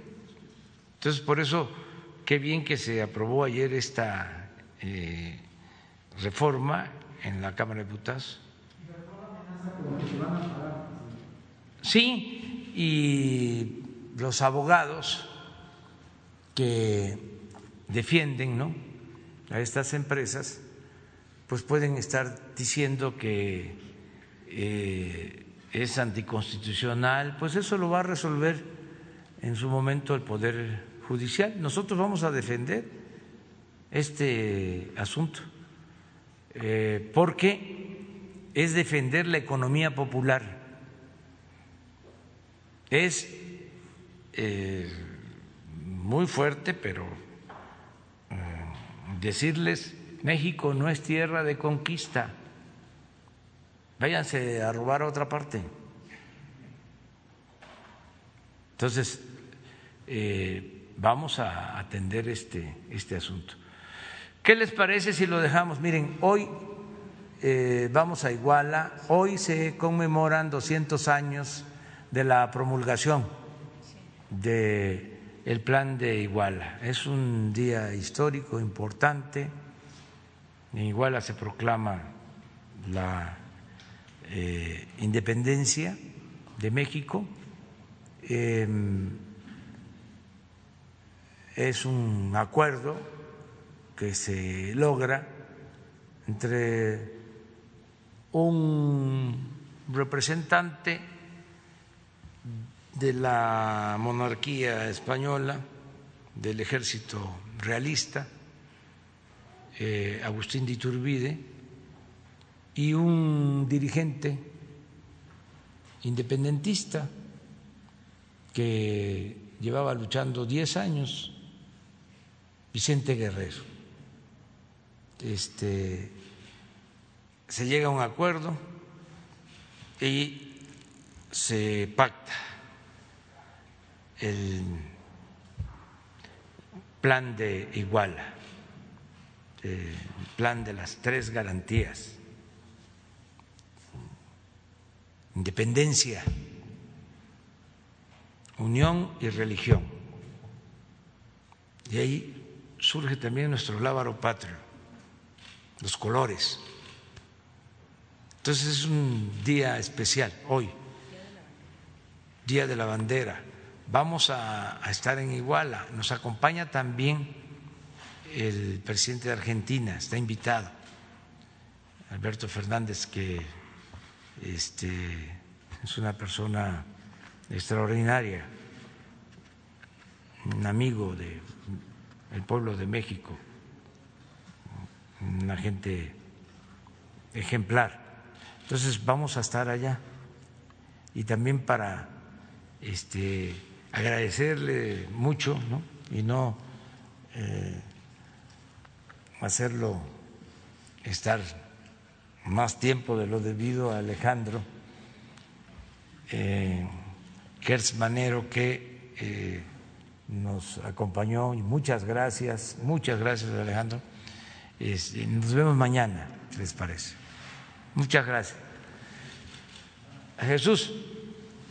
[SPEAKER 1] Entonces, por eso, qué bien que se aprobó ayer esta eh, reforma en la Cámara de Diputados. Sí, y los abogados que defienden ¿no? a estas empresas, pues pueden estar diciendo que eh, es anticonstitucional, pues eso lo va a resolver en su momento el Poder Judicial. Nosotros vamos a defender este asunto eh, porque es defender la economía popular, es eh, muy fuerte, pero eh, decirles México no es tierra de conquista váyanse a robar a otra parte. Entonces, vamos a atender este, este asunto. ¿Qué les parece si lo dejamos? Miren, hoy eh, vamos a Iguala. Hoy se conmemoran 200 años de la promulgación del el plan de Iguala. Es un día histórico importante. En Iguala se proclama la eh, independencia de México. Em, es un acuerdo que se logra entre un representante de la monarquía española, del ejército realista, eh, Agustín de Iturbide, y un dirigente independentista que llevaba luchando 10 años, Vicente Guerrero. Este, se llega a un acuerdo y se pacta el plan de Iguala, el plan de las tres garantías, independencia, unión y religión. Y ahí surge también nuestro lábaro patrio, los colores. Entonces es un día especial hoy, Día de la Bandera. Vamos a, estar en Iguala. Nos acompaña también el presidente de Argentina, está invitado, Alberto Fernández, que este, es una persona extraordinaria, un amigo del pueblo de México, una gente ejemplar. Entonces vamos a estar allá y también para este, agradecerle mucho y no eh, hacerlo estar más tiempo de lo debido a Alejandro eh, Manero que eh, nos acompañó y muchas gracias, muchas gracias Alejandro. Este, nos vemos mañana, ¿les parece? Muchas gracias. Jesús,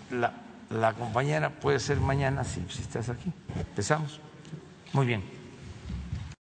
[SPEAKER 1] la, compañera puede ser mañana si, si estás aquí. Empezamos. Muy bien.